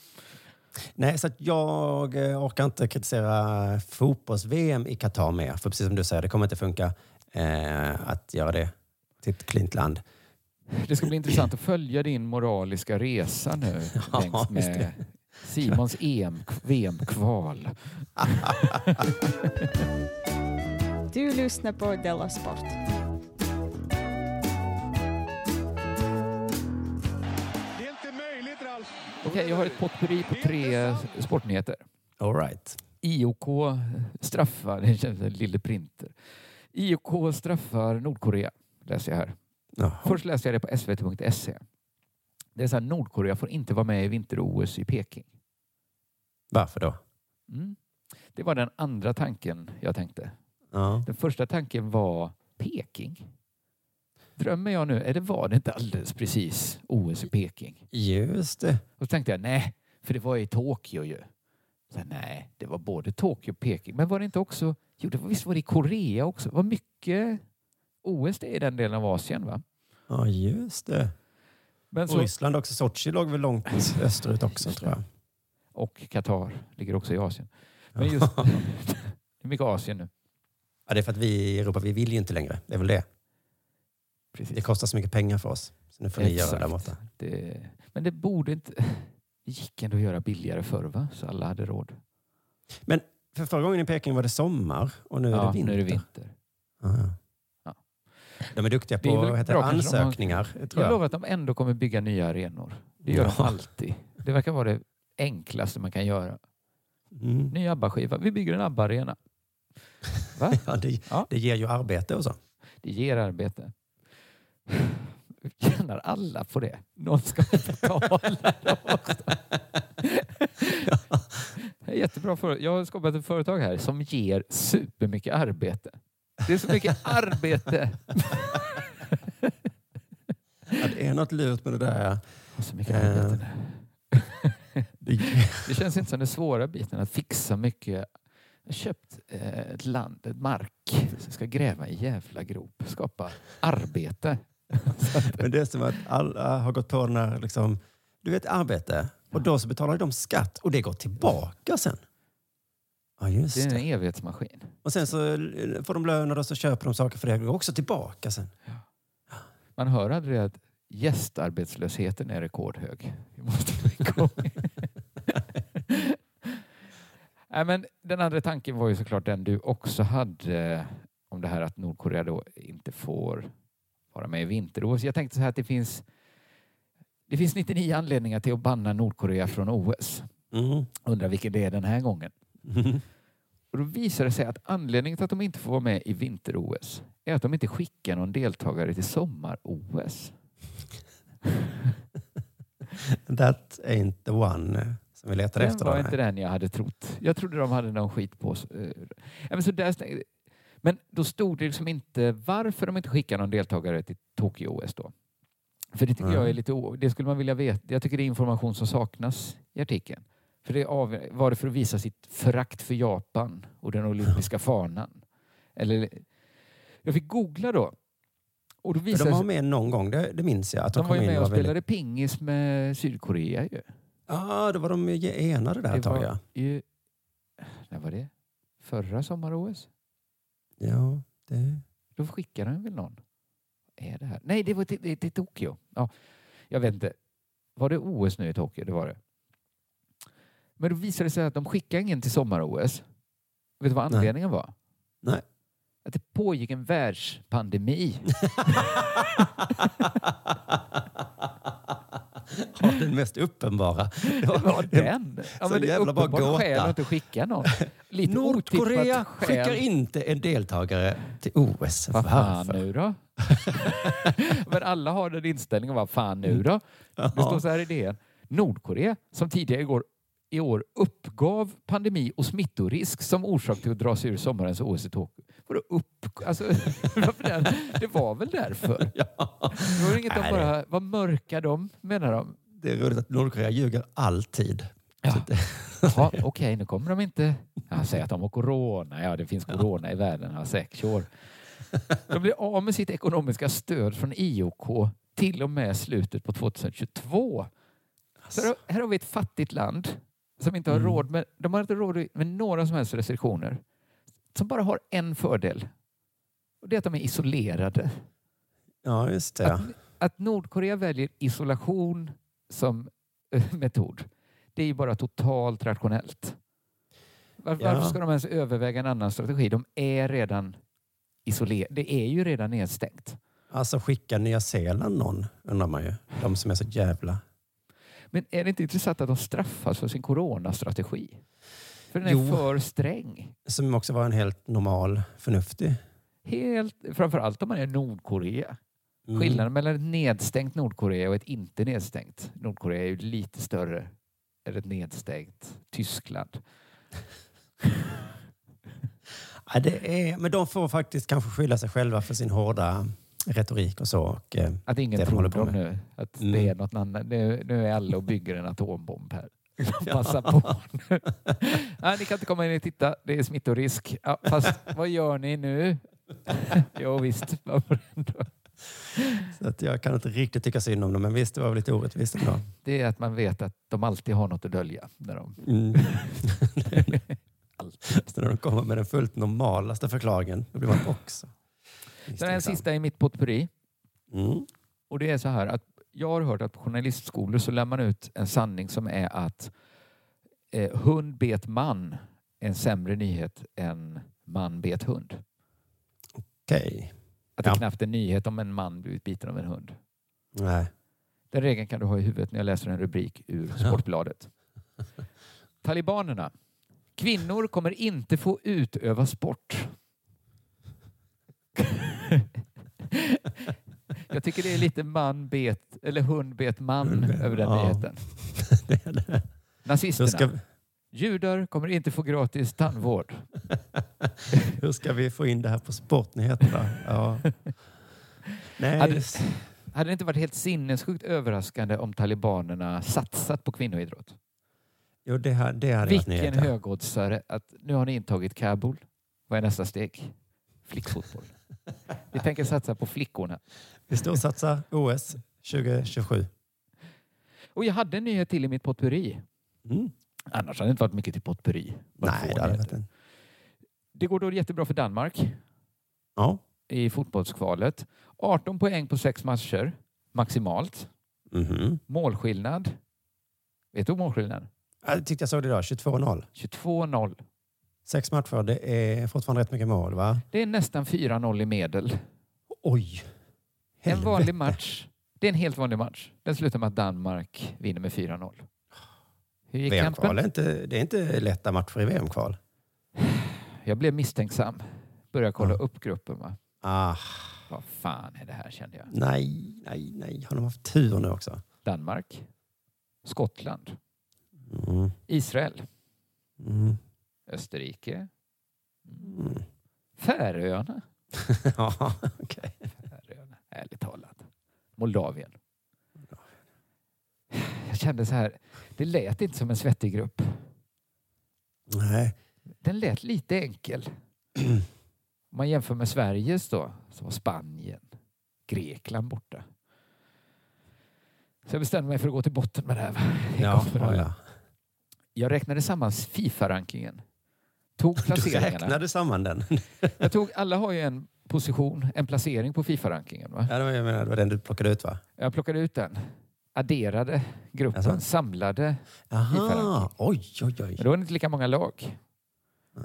Nej, så jag eh, orkar inte kritisera fotbolls-VM i Qatar mer. För precis som du säger, det kommer inte funka eh, att göra det till ett klint land. Det ska bli intressant att följa din moraliska resa nu Ja, längs med det. Simons VM-kval. Du lyssnar på Della Sport. Okej, jag har ett potpurri på tre sportnyheter. All right. IOK straffar, det känns lille printer. IOK straffar Nordkorea, läser jag här. Först läste jag det på svt.se. Det är så här, Nordkorea får inte vara med i vinter-OS i Peking. Varför då? Mm. Det var den andra tanken jag tänkte. Ja. Den första tanken var Peking. Drömmer jag nu? Eller var det inte alldeles precis OS i Peking? Just det. Och så tänkte jag, nej, för det var i Tokyo ju. Så, nej, det var både Tokyo och Peking. Men var det inte också, jo, det var, visst var det i Korea också? Det var mycket OS det är i den delen av Asien va? Ja, just det. Men och så- Ryssland också. Sochi låg väl långt österut också, tror jag. Och Qatar ligger också i Asien. Men just, det är mycket Asien nu. Ja, det är för att vi i Europa, vi vill ju inte längre. Det är väl det. Precis. Det kostar så mycket pengar för oss. Så nu får ni göra det där borta. Det, men det borde inte... Det gick ändå att göra billigare förr va? Så alla hade råd. Men för förra gången i Peking var det sommar och nu är Ja, det vinter. nu är det vinter. Ja. De är duktiga är på vad heter, bra kanske de har- ansökningar. tror Jag jag. lovar att de ändå kommer bygga nya arenor. Det gör de Ja. alltid. Det verkar vara det enklaste man kan göra. Mm. Ny ABBA-skiva. Vi bygger en ABBA-arena. Ja, det, det ger ju arbete och så. Det ger arbete. Tjänar alla på det? Någon ska betala också. Är jättebra. För, jag har skapat ett företag här som ger supermycket arbete. Det är så mycket arbete. Ja, det är något lurt med det där. Så mycket Eh, arbete. det, Det känns inte som den svåra biten att fixa mycket. Jag har köpt eh, ett land, ett mark. Så jag ska gräva en jävla grop. Skapa arbete. men det är som att alla har gått på den här, liksom, du vet arbete. Och då så betalar de skatt och det går tillbaka sen. Ja, just Det är en evighetsmaskin. Och sen så får de lön och så köper de saker för det. Det går också tillbaka sen. Man hör aldrig att gästarbetslösheten är rekordhög. Vi måste. Nej, men den andra tanken var ju såklart den du också hade om det här att Nordkorea då inte får vara med i vinter-OS. Jag tänkte så här att det finns det finns 99 anledningar till att banna Nordkorea från OS. Mm. Undrar vilken det är den här gången. Och då visar det sig att anledningen till att de inte får vara med i vinter-OS är att de inte skickar någon deltagare till sommar-OS. That ain't the one eh, som vi Den efter. var då, inte nej. den jag hade trott. Jag trodde de hade någon skit på sig. Eh, men, så där, stäng- men då stod det liksom inte varför de inte skickar någon deltagare till Tokyo-OS då. För det tycker Nej. jag är lite... o- Det skulle man vilja veta. Jag tycker det är information som saknas i artikeln. För det av, var det för att visa sitt förakt för Japan och den olympiska fanan? Eller, jag fick googla då. Och då visade de var med någon gång, det, det minns jag. Att de, de var ju in med och var väldigt- spelade pingis med Sydkorea ju. Ja, då var de ju enade där ett tag. Ja. ju... När var det? Förra sommar-OS? ja, det... Då skickade de väl någon? Är det här? Nej, det var till, till, till Tokyo. Ja, jag vet inte. Var det OS nu i Tokyo? Det var det. Men då visade det sig att de skickade ingen till sommar-OS. Vet du vad Nej. anledningen var? Nej. Att det pågick en världspandemi. Ja, den mest uppenbara. Det var, var den. Ja, så men det är uppenbart skäl att inte skicka någon. Lite Nordkorea skickar inte en deltagare till OS. Vad fan nu då? Men alla har den inställningen. Vad fan nu då? Det står så här i DN. Nordkorea, som tidigare igår, i år uppgav pandemi och smittorisk som orsak till att dra sig ur sommarens OS i Tokyo. Vadå upp? Alltså, det var väl därför? Det var inget de Nej, bara, vad mörka de, menar de. Det är roligt att Nordkorea ljuger alltid. Ja. Okej, nu kommer de inte... Ja, säg att de har corona. Ja, det finns corona i världen. Ja, säkert. Sure. De blir av med sitt ekonomiska stöd från IOK till och med slutet på 2022. Så här, här har vi ett fattigt land som inte har Mm. råd med... De har inte råd med några som helst restriktioner. Som bara har en fördel. Och det är att de är isolerade. Ja, just det. Att, att Nordkorea väljer isolation som eh, metod, det är ju bara totalt rationellt. Var, Ja. Varför ska de ens överväga en annan strategi? De är redan isolerade. Det är ju redan nedstängt. Alltså skicka Nya Zeeland någon, undrar man ju. De som är så jävla... Men är det inte intressant att de straffas för sin coronastrategi? För den är Jo. för sträng. Som också var en helt normal, förnuftig. Helt, framförallt om man är Nordkorea. Mm. Skillnaden mellan ett nedstängt Nordkorea och ett inte nedstängt Nordkorea är ju lite större än ett nedstängt Tyskland. Ja, det är, men de får faktiskt kanske skylla sig själva för sin hårda retorik och så. Och, eh, Att ingen det de tror på dem nu. Att Mm. det är något annat. Nu, nu är alla och bygger en atombomb här. Passa på nu. Nej, ni kan inte komma in och titta. Det är smittorisk. Ja, fast vad gör ni nu? jo visst. Så att jag kan inte riktigt tycka synd om dem, men visst, det var väl lite orättvist ändå. Det är att man vet att de alltid har något att dölja. När de... Mm. Så när de kommer med den fullt normalaste förklaringen, då blir man också Sen är en sista i mitt potpurri. Mm. Och det är så här att jag har hört att på journalistskolor så lär man ut en sanning som är att eh, hund bet man är en sämre nyhet än man bet hund. Okej. Att det är Ja. knappt en nyhet om en man blivit biten av en hund. Nej. Den regeln kan du ha i huvudet när jag läser en rubrik ur Sportbladet. Talibanerna. Kvinnor kommer inte få utöva sport. Jag tycker det är lite man bet, eller hund bet man över den ja. nyheten. det är det. Nazisterna. Ska, Judar kommer inte få gratis tandvård. hur ska vi få in det här på sportnyheterna? Ja. Nej, Hade, hade det inte varit helt sinnessjukt överraskande om talibanerna satsat på kvinnoidrott? jo, det, här, det hade Vilken högoddsare att nu har ni intagit Kabul. Vad är nästa steg? Flickfotboll. Vi tänker satsa på flickorna. Vi storsatsar OS 2027. Och jag hade en nyhet till i mitt potpurri. Mm. Annars hade det inte varit mycket till potpurri. Bara Nej, det hade en... Det går då jättebra för Danmark Ja. i fotbollskvalet. 18 poäng på sex matcher maximalt. Mhm. Målskillnad. Vet du målskillnad? Jag tyckte jag såg det idag. 22-0. 22-0. Sex matcher, det är fortfarande rätt mycket mål, va? Det är nästan 4-0 i medel. Oj! En Helvete. vanlig match. Det är en helt vanlig match. Den slutar med att Danmark vinner med 4-0. Hur gick VM-kval är inte, det är inte lätta matcher i VM-kval. Jag blev misstänksam. Började kolla Ja. upp gruppen. Va? Ah, Vad fan är det här kände jag. nej, nej, nej. Har de haft tur nu också? Danmark, Skottland. Mm. Israel. Mm. Österrike. Mm. Färöarna. ja, okej. Färöarna. Ärligt talat. Moldavien. Jag kände så här, det lät inte som en svettig grupp. Nej. Den lät lite enkel. Om man jämför med Sveriges då, så var Spanien, Grekland borta. Så jag bestämde mig för att gå till botten med det här. Ja, ja. Jag räknade samman Fifa-rankingen. Tog Du placeringarna. räknade samman den. Jag tog, alla har ju en position, en placering på Fifa-rankingen. Va? Ja, det var, jag menar, det var den du plockade ut va? Jag plockade ut den, adderade gruppen, Jaså? samlade Aha, oj, oj, oj. Men då var det inte lika många lag.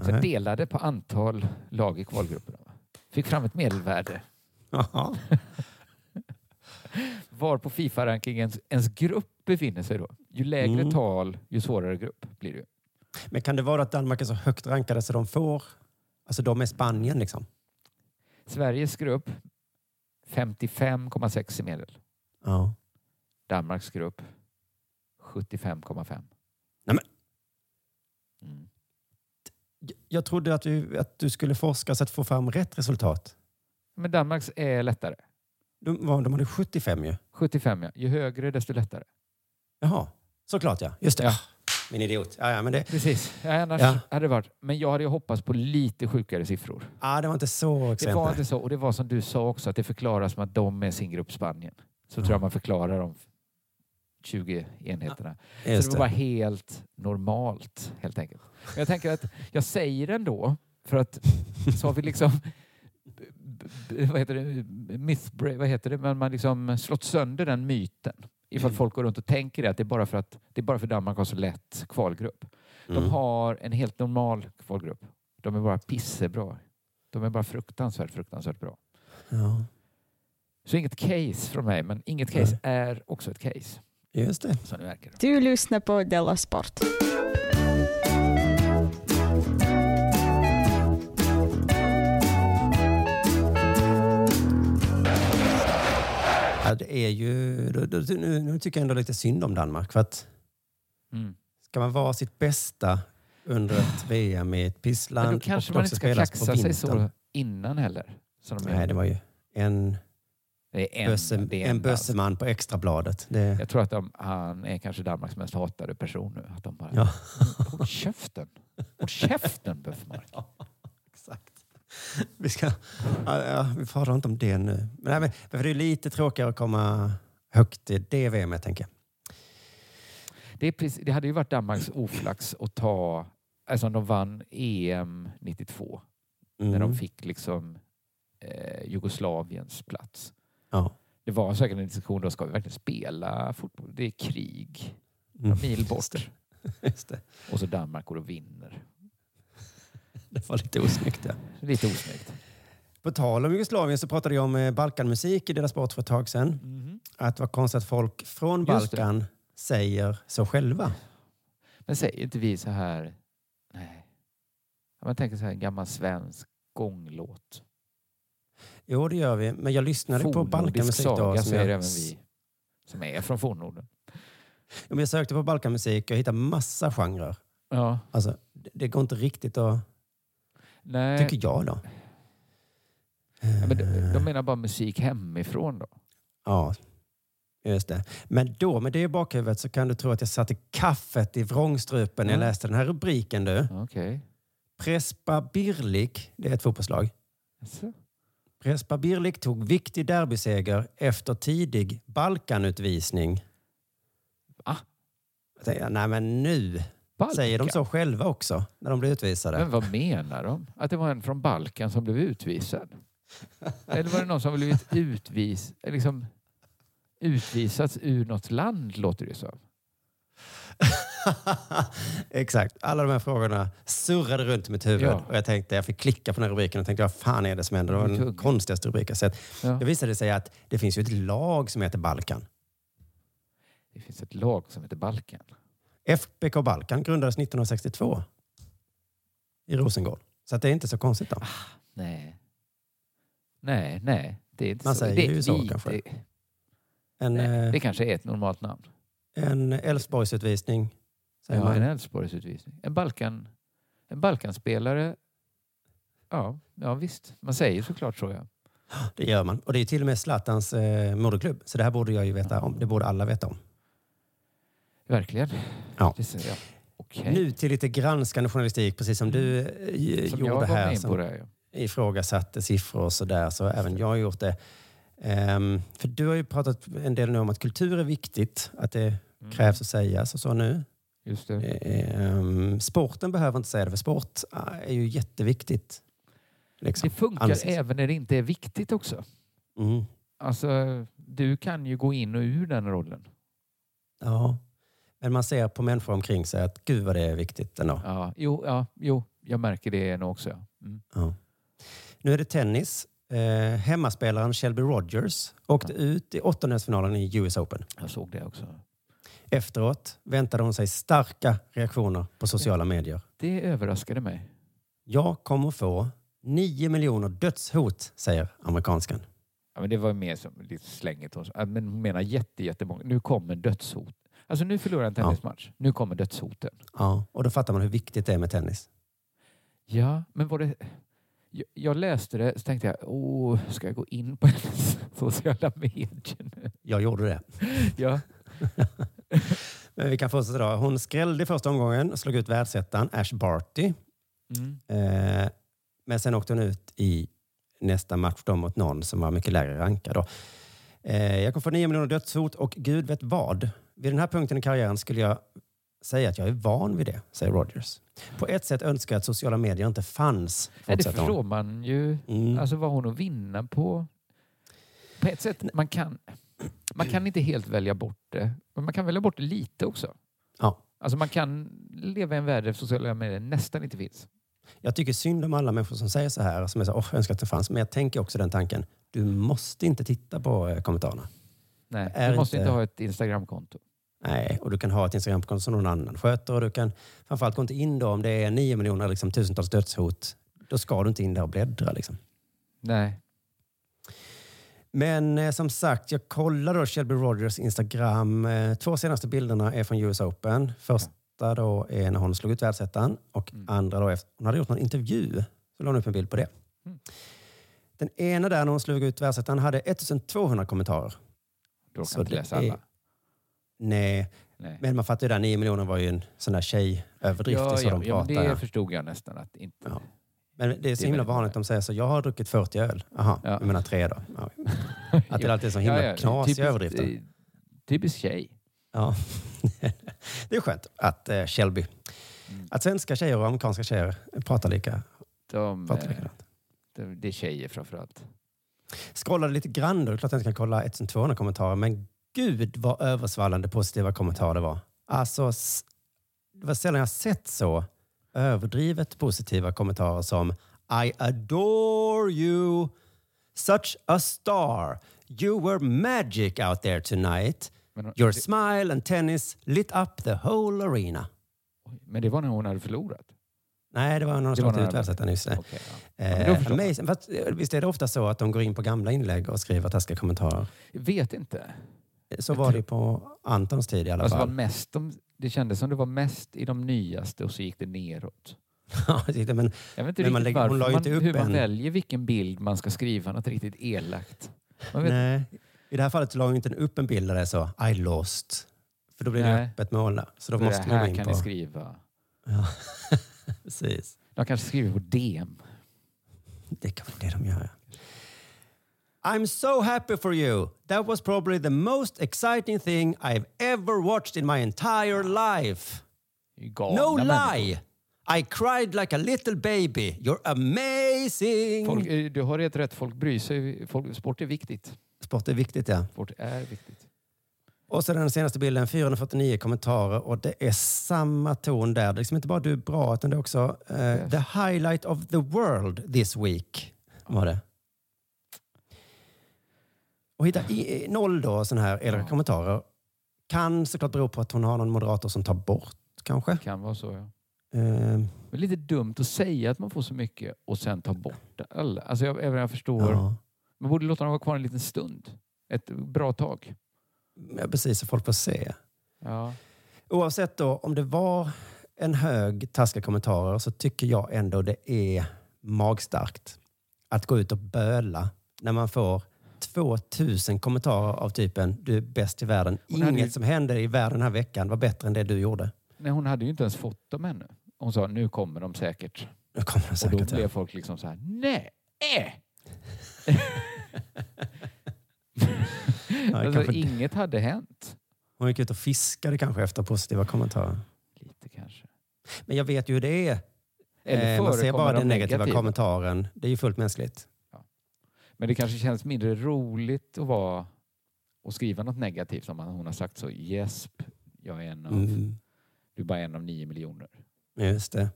Så jag delade på antal lag i kvalgrupperna. va? Fick fram ett medelvärde. Var på Fifa-rankingen ens grupp befinner sig då. Ju lägre Mm. tal, ju svårare grupp blir det. Men kan det vara att Danmark är så högt rankade så de får... Alltså de är Spanien liksom? Sveriges grupp 55,6 i medel. Ja. Danmarks grupp 75,5. Nej, men, Mm. jag trodde att du, att du skulle forska så att få fram rätt resultat. Men Danmarks är lättare. De, de hade 75 ju. 75 ja. Ju högre desto lättare. Jaha, såklart ja. Just det. Ja. Min idiot. Ja, ja, men det, Precis. Ja, annars Ja. hade det varit. Men jag hade ju hoppats på lite sjukare siffror. ah, det var inte så Det extremt. var inte så. Och det var som du sa också, att det förklaras med att de är sin grupp Spanien. Så tror Ja. jag man förklarar de 20 enheterna. så Just det var det. bara helt normalt, helt enkelt. Men jag tänker att jag säger det ändå, för att så har vi liksom vad heter det, myth, vad heter det, men man liksom slått sönder den myten. Ifall Mm. folk går runt och tänker det, att det är bara för att det är bara för Danmark har så lätt kvalgrupp. De Mm. har en helt normal kvalgrupp. De är bara pissebra. De är bara fruktansvärt, fruktansvärt bra. Ja, Så inget case från mig, men inget case är också ett case. just det. Så nu verkar det. Du lyssnar på Della Sport. Det är ju, nu, nu tycker jag ändå lite synd om Danmark. För att Mm. ska man vara sitt bästa under ett VM i ett pissland Men då kanske man inte ska kaxa sig så innan heller. Som de gör. Nej, det var ju en, det är en, det är en alltså. bösseman på extrabladet. Det, Jag tror att de, han är kanske Danmarks mest hatade person nu. Att de bara, Ja. Håll käften! Håll käften Böfmark! Exakt. Vi, ska, ja, vi pratar inte om det nu. Men, nej, men, för det är lite tråkigare att komma högt i det VMet, tänker jag. Det, precis, det hade ju varit Danmarks oflax att ta, alltså de vann EM 92. När de Mm. fick liksom eh, Jugoslaviens plats. Ja. Det var säkert en diskussion då, ska vi verkligen spela fotboll? Det är krig. Mm. Några mil Just bort. det. Just det. Och så Danmark går och vinner. Det var lite osnyggt. Ja. Lite osnyggt. På tal om Jugoslavien så pratade jag om eh, Balkanmusik i deras sport för ett tag sedan. Mhm. Att det var konstigt att folk från. Balkan säger så själva. Men säger inte vi så här... Nej. Man tänker så här, en gammal svensk gånglåt. Jo, det gör vi. Men jag lyssnade på Fornnordisk Balkanmusik då. som säger jag, även vi som är från fornnorden. Jag sökte på Balkanmusik och hittade massa genrer. Ja. Alltså, det går inte riktigt att... Nej. Tycker jag då. Ja, men de, de menar bara musik hemifrån då? Ja, just det. Men då, med det i bakhuvudet, så kan du tro att jag satte kaffet i vrångstrupen när jag Mm. läste den här rubriken. Du. Okej. Prespa Birlik, det är ett fotbollslag. Jaså? Prespa Birlik tog viktig derbyseger efter tidig Balkanutvisning. Va? Jag tänkte, nej men nu Balkan? säger de så själva också när de blir utvisade. Men vad menar de? Att det var en från Balkan som blev utvisad? Eller var det någon som blivit utvis, liksom, utvisats ur något land, låter det som. Exakt. Alla de här frågorna surrade runt i mitt huvud. Ja. Och jag tänkte, jag fick klicka på den här rubriken och tänkte, vad fan är det som händer? Det var den konstigaste rubriken jag sett. Ja. Det visade sig att det finns ju ett lag som heter Balkan. Det finns ett lag som heter Balkan. FBK Balkan grundades 1962 i Rosengård. Så det är inte så konstigt då. Nej. Nej, nej. Det är inte Man så. säger det, ju så vi- kanske. Det, En, nej, eh, det kanske är ett normalt namn. En Elfsborgsutvisning. Ja, man. en Elfsborgsutvisning. En, Balkan, en Balkanspelare. Ja, ja, visst. Man säger såklart så, ja. Det gör man. Och det är till och med Zlatans eh, moderklubb. Så det här borde jag ju veta om. Det borde alla veta om. Verkligen. Ja. Det ser jag. Okej. Nu till lite granskande journalistik, precis som du eh, Som gjorde här. som det, ja. ifrågasatte siffror och sådär, så även jag har gjort det. Ehm, för du har ju pratat en del nu om att kultur är viktigt, att det krävs att sägas och så nu. Mm. Just det. Ehm, sporten behöver inte säga det, för sport ah, är ju jätteviktigt. Liksom. Det funkar Anses. även när det inte är viktigt också. Mm. Alltså, du kan ju gå in och ur den rollen. Ja, men man ser på människor omkring sig att gud vad det är viktigt ändå. Ja, jo, ja, jo jag märker det nog också. Ja. Mm. Ja. Nu är det tennis. Eh, hemmaspelaren Shelby Rogers åkte ut i åttondelsfinalen i US Open. Jag såg det också. Efteråt väntade hon sig starka reaktioner på sociala medier. Det överraskade mig. Jag kommer få 9 miljoner dödshot, säger amerikanskan. Ja, men det var mer som lite slängigt. Hon sa. Ja, Men hon menar jätte, jättemånga. Nu kommer dödshot. Alltså nu förlorar en tennismatch. Nu kommer dödshoten. Ja, och då fattar man hur viktigt det är med tennis. Ja, men var det... Jag, jag läste det så tänkte jag, åh, ska jag gå in på sociala medier nu? Jag gjorde det. Ja. Men vi kan fortsätta då. Hon skrällde i första omgången och slog ut världsettan Ash Barty. Mm. Eh, men sen åkte hon ut i nästa match då mot någon som var mycket lägre rankad. Då. Eh, jag kommer få 9 miljoner dödshot och gud vet vad. Vid den här punkten i karriären skulle jag säga att jag är van vid det, säger Rogers. På ett sätt önskar jag att sociala medier inte fanns. Nej, det fortsätter hon. förstår man ju. Mm. Alltså vad hon att vinna på. På ett sätt, man kan, man kan inte helt välja bort det. Men man kan välja bort det lite också. Ja. Alltså man kan leva i en värld där sociala medier nästan inte finns. Jag tycker synd om alla människor som säger så här, som är så åh, jag önskar att det fanns. Men jag tänker också den tanken, du måste inte titta på eh, kommentarerna. Nej, Är du måste inte- inte ha ett Instagramkonto. Nej, och du kan ha ett Instagramkonto som någon annan sköter. Och du kan framförallt gå inte in då om det är nio miljoner, liksom tusentals dödshot. Då ska du inte in där och bläddra. Liksom. Nej. Men eh, som sagt, jag kollade då Shelby Rogers Instagram. Eh, två senaste bilderna är från US Open. Första då är när hon slog ut världsettan och andra då efter hon hade gjort någon intervju. Så la hon upp en bild på det. Den ena där när hon slog ut världsettan hade 1200 kommentarer. Du orkar Så inte läsa är- alla. Nej. Nej. men man fattar ju där 9 miljoner var ju en sån där tjejöverdrift i Ja, så ja, de ja, det förstod jag nästan att inte... Ja. Men det är så Det är himla vanligt de säger så. Jag har druckit 40 öl. Jaha, Ja. jag menar tre då. Ja. Att det alltid är så himla Ja, ja, knasiga typiskt, överdrifter. eh, Typiskt tjej. Ja. det är skönt att eh, Shelby, Mm. att svenska tjejer och amerikanska tjejer pratar lika. De, pratar eh, likadant. det, det är tjejer framförallt. Scrollade lite grann då. Det är klart att jag inte kan kolla 1200 kommentarer. Men gud vad översvallande positiva kommentarer det var. Alltså, det var sällan jag sett så överdrivet positiva kommentarer som I adore you. Such a star. You were magic out there tonight. Your smile and tennis lit up the whole arena. Men det var när hon hade förlorat. Nej, det var när de Det var slog när- ut världsettan just det. Okej, ja. Eh, amazing. Fast, eh, visst är det ofta så att de går in på gamla inlägg och skriver taskiga kommentarer? Jag vet inte. Så var det på Antons tid i alla Alltså, det, var fall. mest de, det kändes som det var mest i de nyaste och så gick det neråt. Ja, men, Jag vet inte Men man lägger- hon varför la man, hur man en- väljer vilken bild man ska skriva något riktigt elakt. Nej. I det här fallet så la hon inte upp en bild där det är så I lost. För då blir det Nej. öppet mål där. Så då det måste man gå här in kan på... ni skriva. Ja. Precis. De kanske skriver på DM. Det kan vara det de gör. I'm so happy for you. That was probably the most exciting thing I've ever watched in my entire life. Galna No lie! I cried like a little baby. You're amazing! Folk, eh, du har helt rätt, folk bryr sig. Folk, sport är viktigt. Sport är viktigt, ja. Sport är viktigt. Och så den senaste bilden, 449 kommentarer och det är samma ton där. Det är liksom inte bara du är bra, utan det är också eh, the highlight of the world this week. Var det. Och hitta i, noll då sådana här elaka kommentarer kan såklart bero på att hon har någon moderator som tar bort kanske. Kan vara så, ja. Eh, Men lite dumt att säga att man får så mycket och sen ta bort det. Alltså jag, även jag förstår. ja. Man borde låta dem vara kvar en liten stund. Ett bra tag. Ja, precis, så folk får se. Ja. Oavsett då om det var en hög taskiga kommentarer så tycker jag ändå det är magstarkt att gå ut och böla när man får 2000 kommentarer av typen du är bäst i världen. Inget ju- som hände i världen den här veckan var bättre än det du gjorde. Nej, hon hade ju inte ens fått dem ännu. Hon sa nu kommer de säkert. Nu kommer de Och säkert. då ja. blev folk liksom så här, nej! Ja, alltså, kanske- inget hade hänt. Hon gick ut och fiskade kanske efter positiva kommentarer. Lite kanske. Men jag vet ju hur det är. Eller Eh, man ser bara de den negativa, negativa? kommentaren. Det är ju fullt mänskligt. Men det kanske känns mindre roligt att vara och skriva något negativt om att hon har sagt så. Jesp, jag är en av, Mm. du är bara en av nio miljoner. Just det.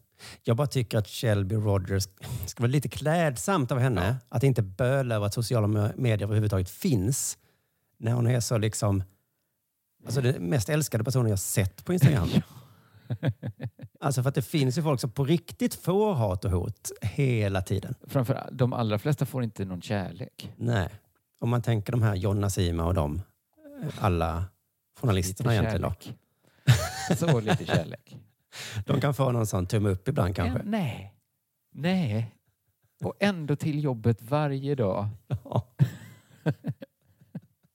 Jag bara tycker att Shelby Rogers ska vara lite klädsamt av henne att inte böla över att sociala me- medier överhuvudtaget finns. När hon är så liksom... Alltså den mest älskade personen jag sett på Instagram. alltså för att det finns ju folk som på riktigt får hat och hot hela tiden. Framför de allra flesta får inte någon kärlek. Nej. Om man tänker de här Jonna Sima och de, eh, alla journalisterna Lite egentligen. Då. Så lite kärlek. De kan få någon sån tumme upp ibland kanske. Ja, nej. Nej. Och ändå till jobbet varje dag.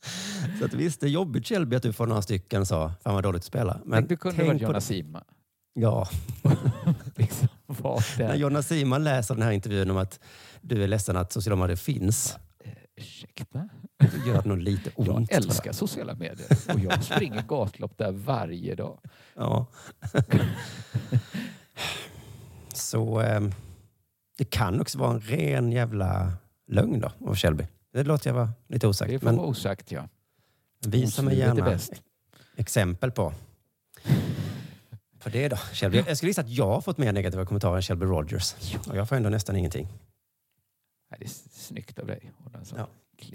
Så att visst, det är jobbigt Shelby att du får några stycken så, fan vad dåligt att spela. Men Tänk, du kunde tänk varit det- Sima. Ja. liksom, När. Jonna Sima läser den här intervjun om att du är ledsen att sociala medier finns. Ursäkta? Det gör nog lite ont. Jag älskar sociala medier och jag springer gatlopp där varje dag. Ja. Så eh, det kan också vara en ren jävla lögn då av Shelby. Det låter jag vara lite osagt. Det får Men vara osagt, ja. visa mig gärna exempel på. För det då, Shelby. Jag skulle gissa att jag har fått mer negativa kommentarer än Shelby Rogers. Och jag får ändå nästan ingenting. Nej, det är snyggt av dig. En sån Ja.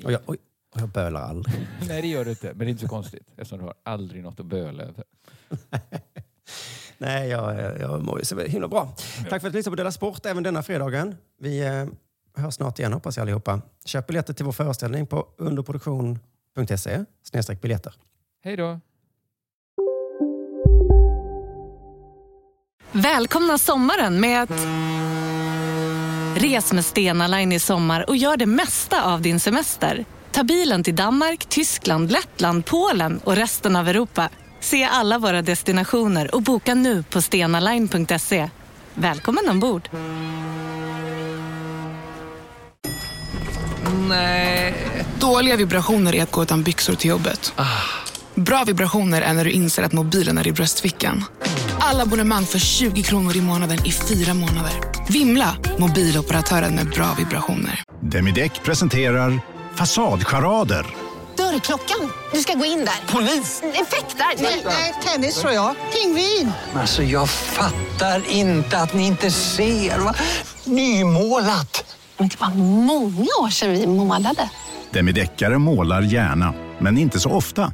Och jag, oj, och jag bölar aldrig. Nej, det gör du inte. Men det är inte så konstigt eftersom du har aldrig något att böla över. Nej, jag, jag mår ju så himla bra. Tack för att du lyssnade på Della Sport även denna fredagen. Vi eh, hörs snart igen hoppas jag allihopa. Köp biljetter till vår föreställning på underproduktion.se biljetter. Hej då! Välkomna sommaren med att... Res med Stena Line i sommar och gör det mesta av din semester. Ta bilen till Danmark, Tyskland, Lettland, Polen och resten av Europa. Se alla våra destinationer och boka nu på stenaline.se. Välkommen ombord! Nej. Dåliga vibrationer är att gå utan byxor till jobbet. Bra vibrationer är när du inser att mobilen är i bröstfickan. Alla abonnemang för 20 kronor i månaden i fyra månader. Vimla! Mobiloperatören med bra vibrationer. Demideck presenterar Fasadcharader. Dörrklockan. Du ska gå in där. Polis? Effektar? Nej, tennis tror jag. Pingvin. Alltså jag fattar inte att ni inte ser. Va? Nymålat! Men typ, det var många år sedan vi målade. Demideckare målar gärna, men inte så ofta.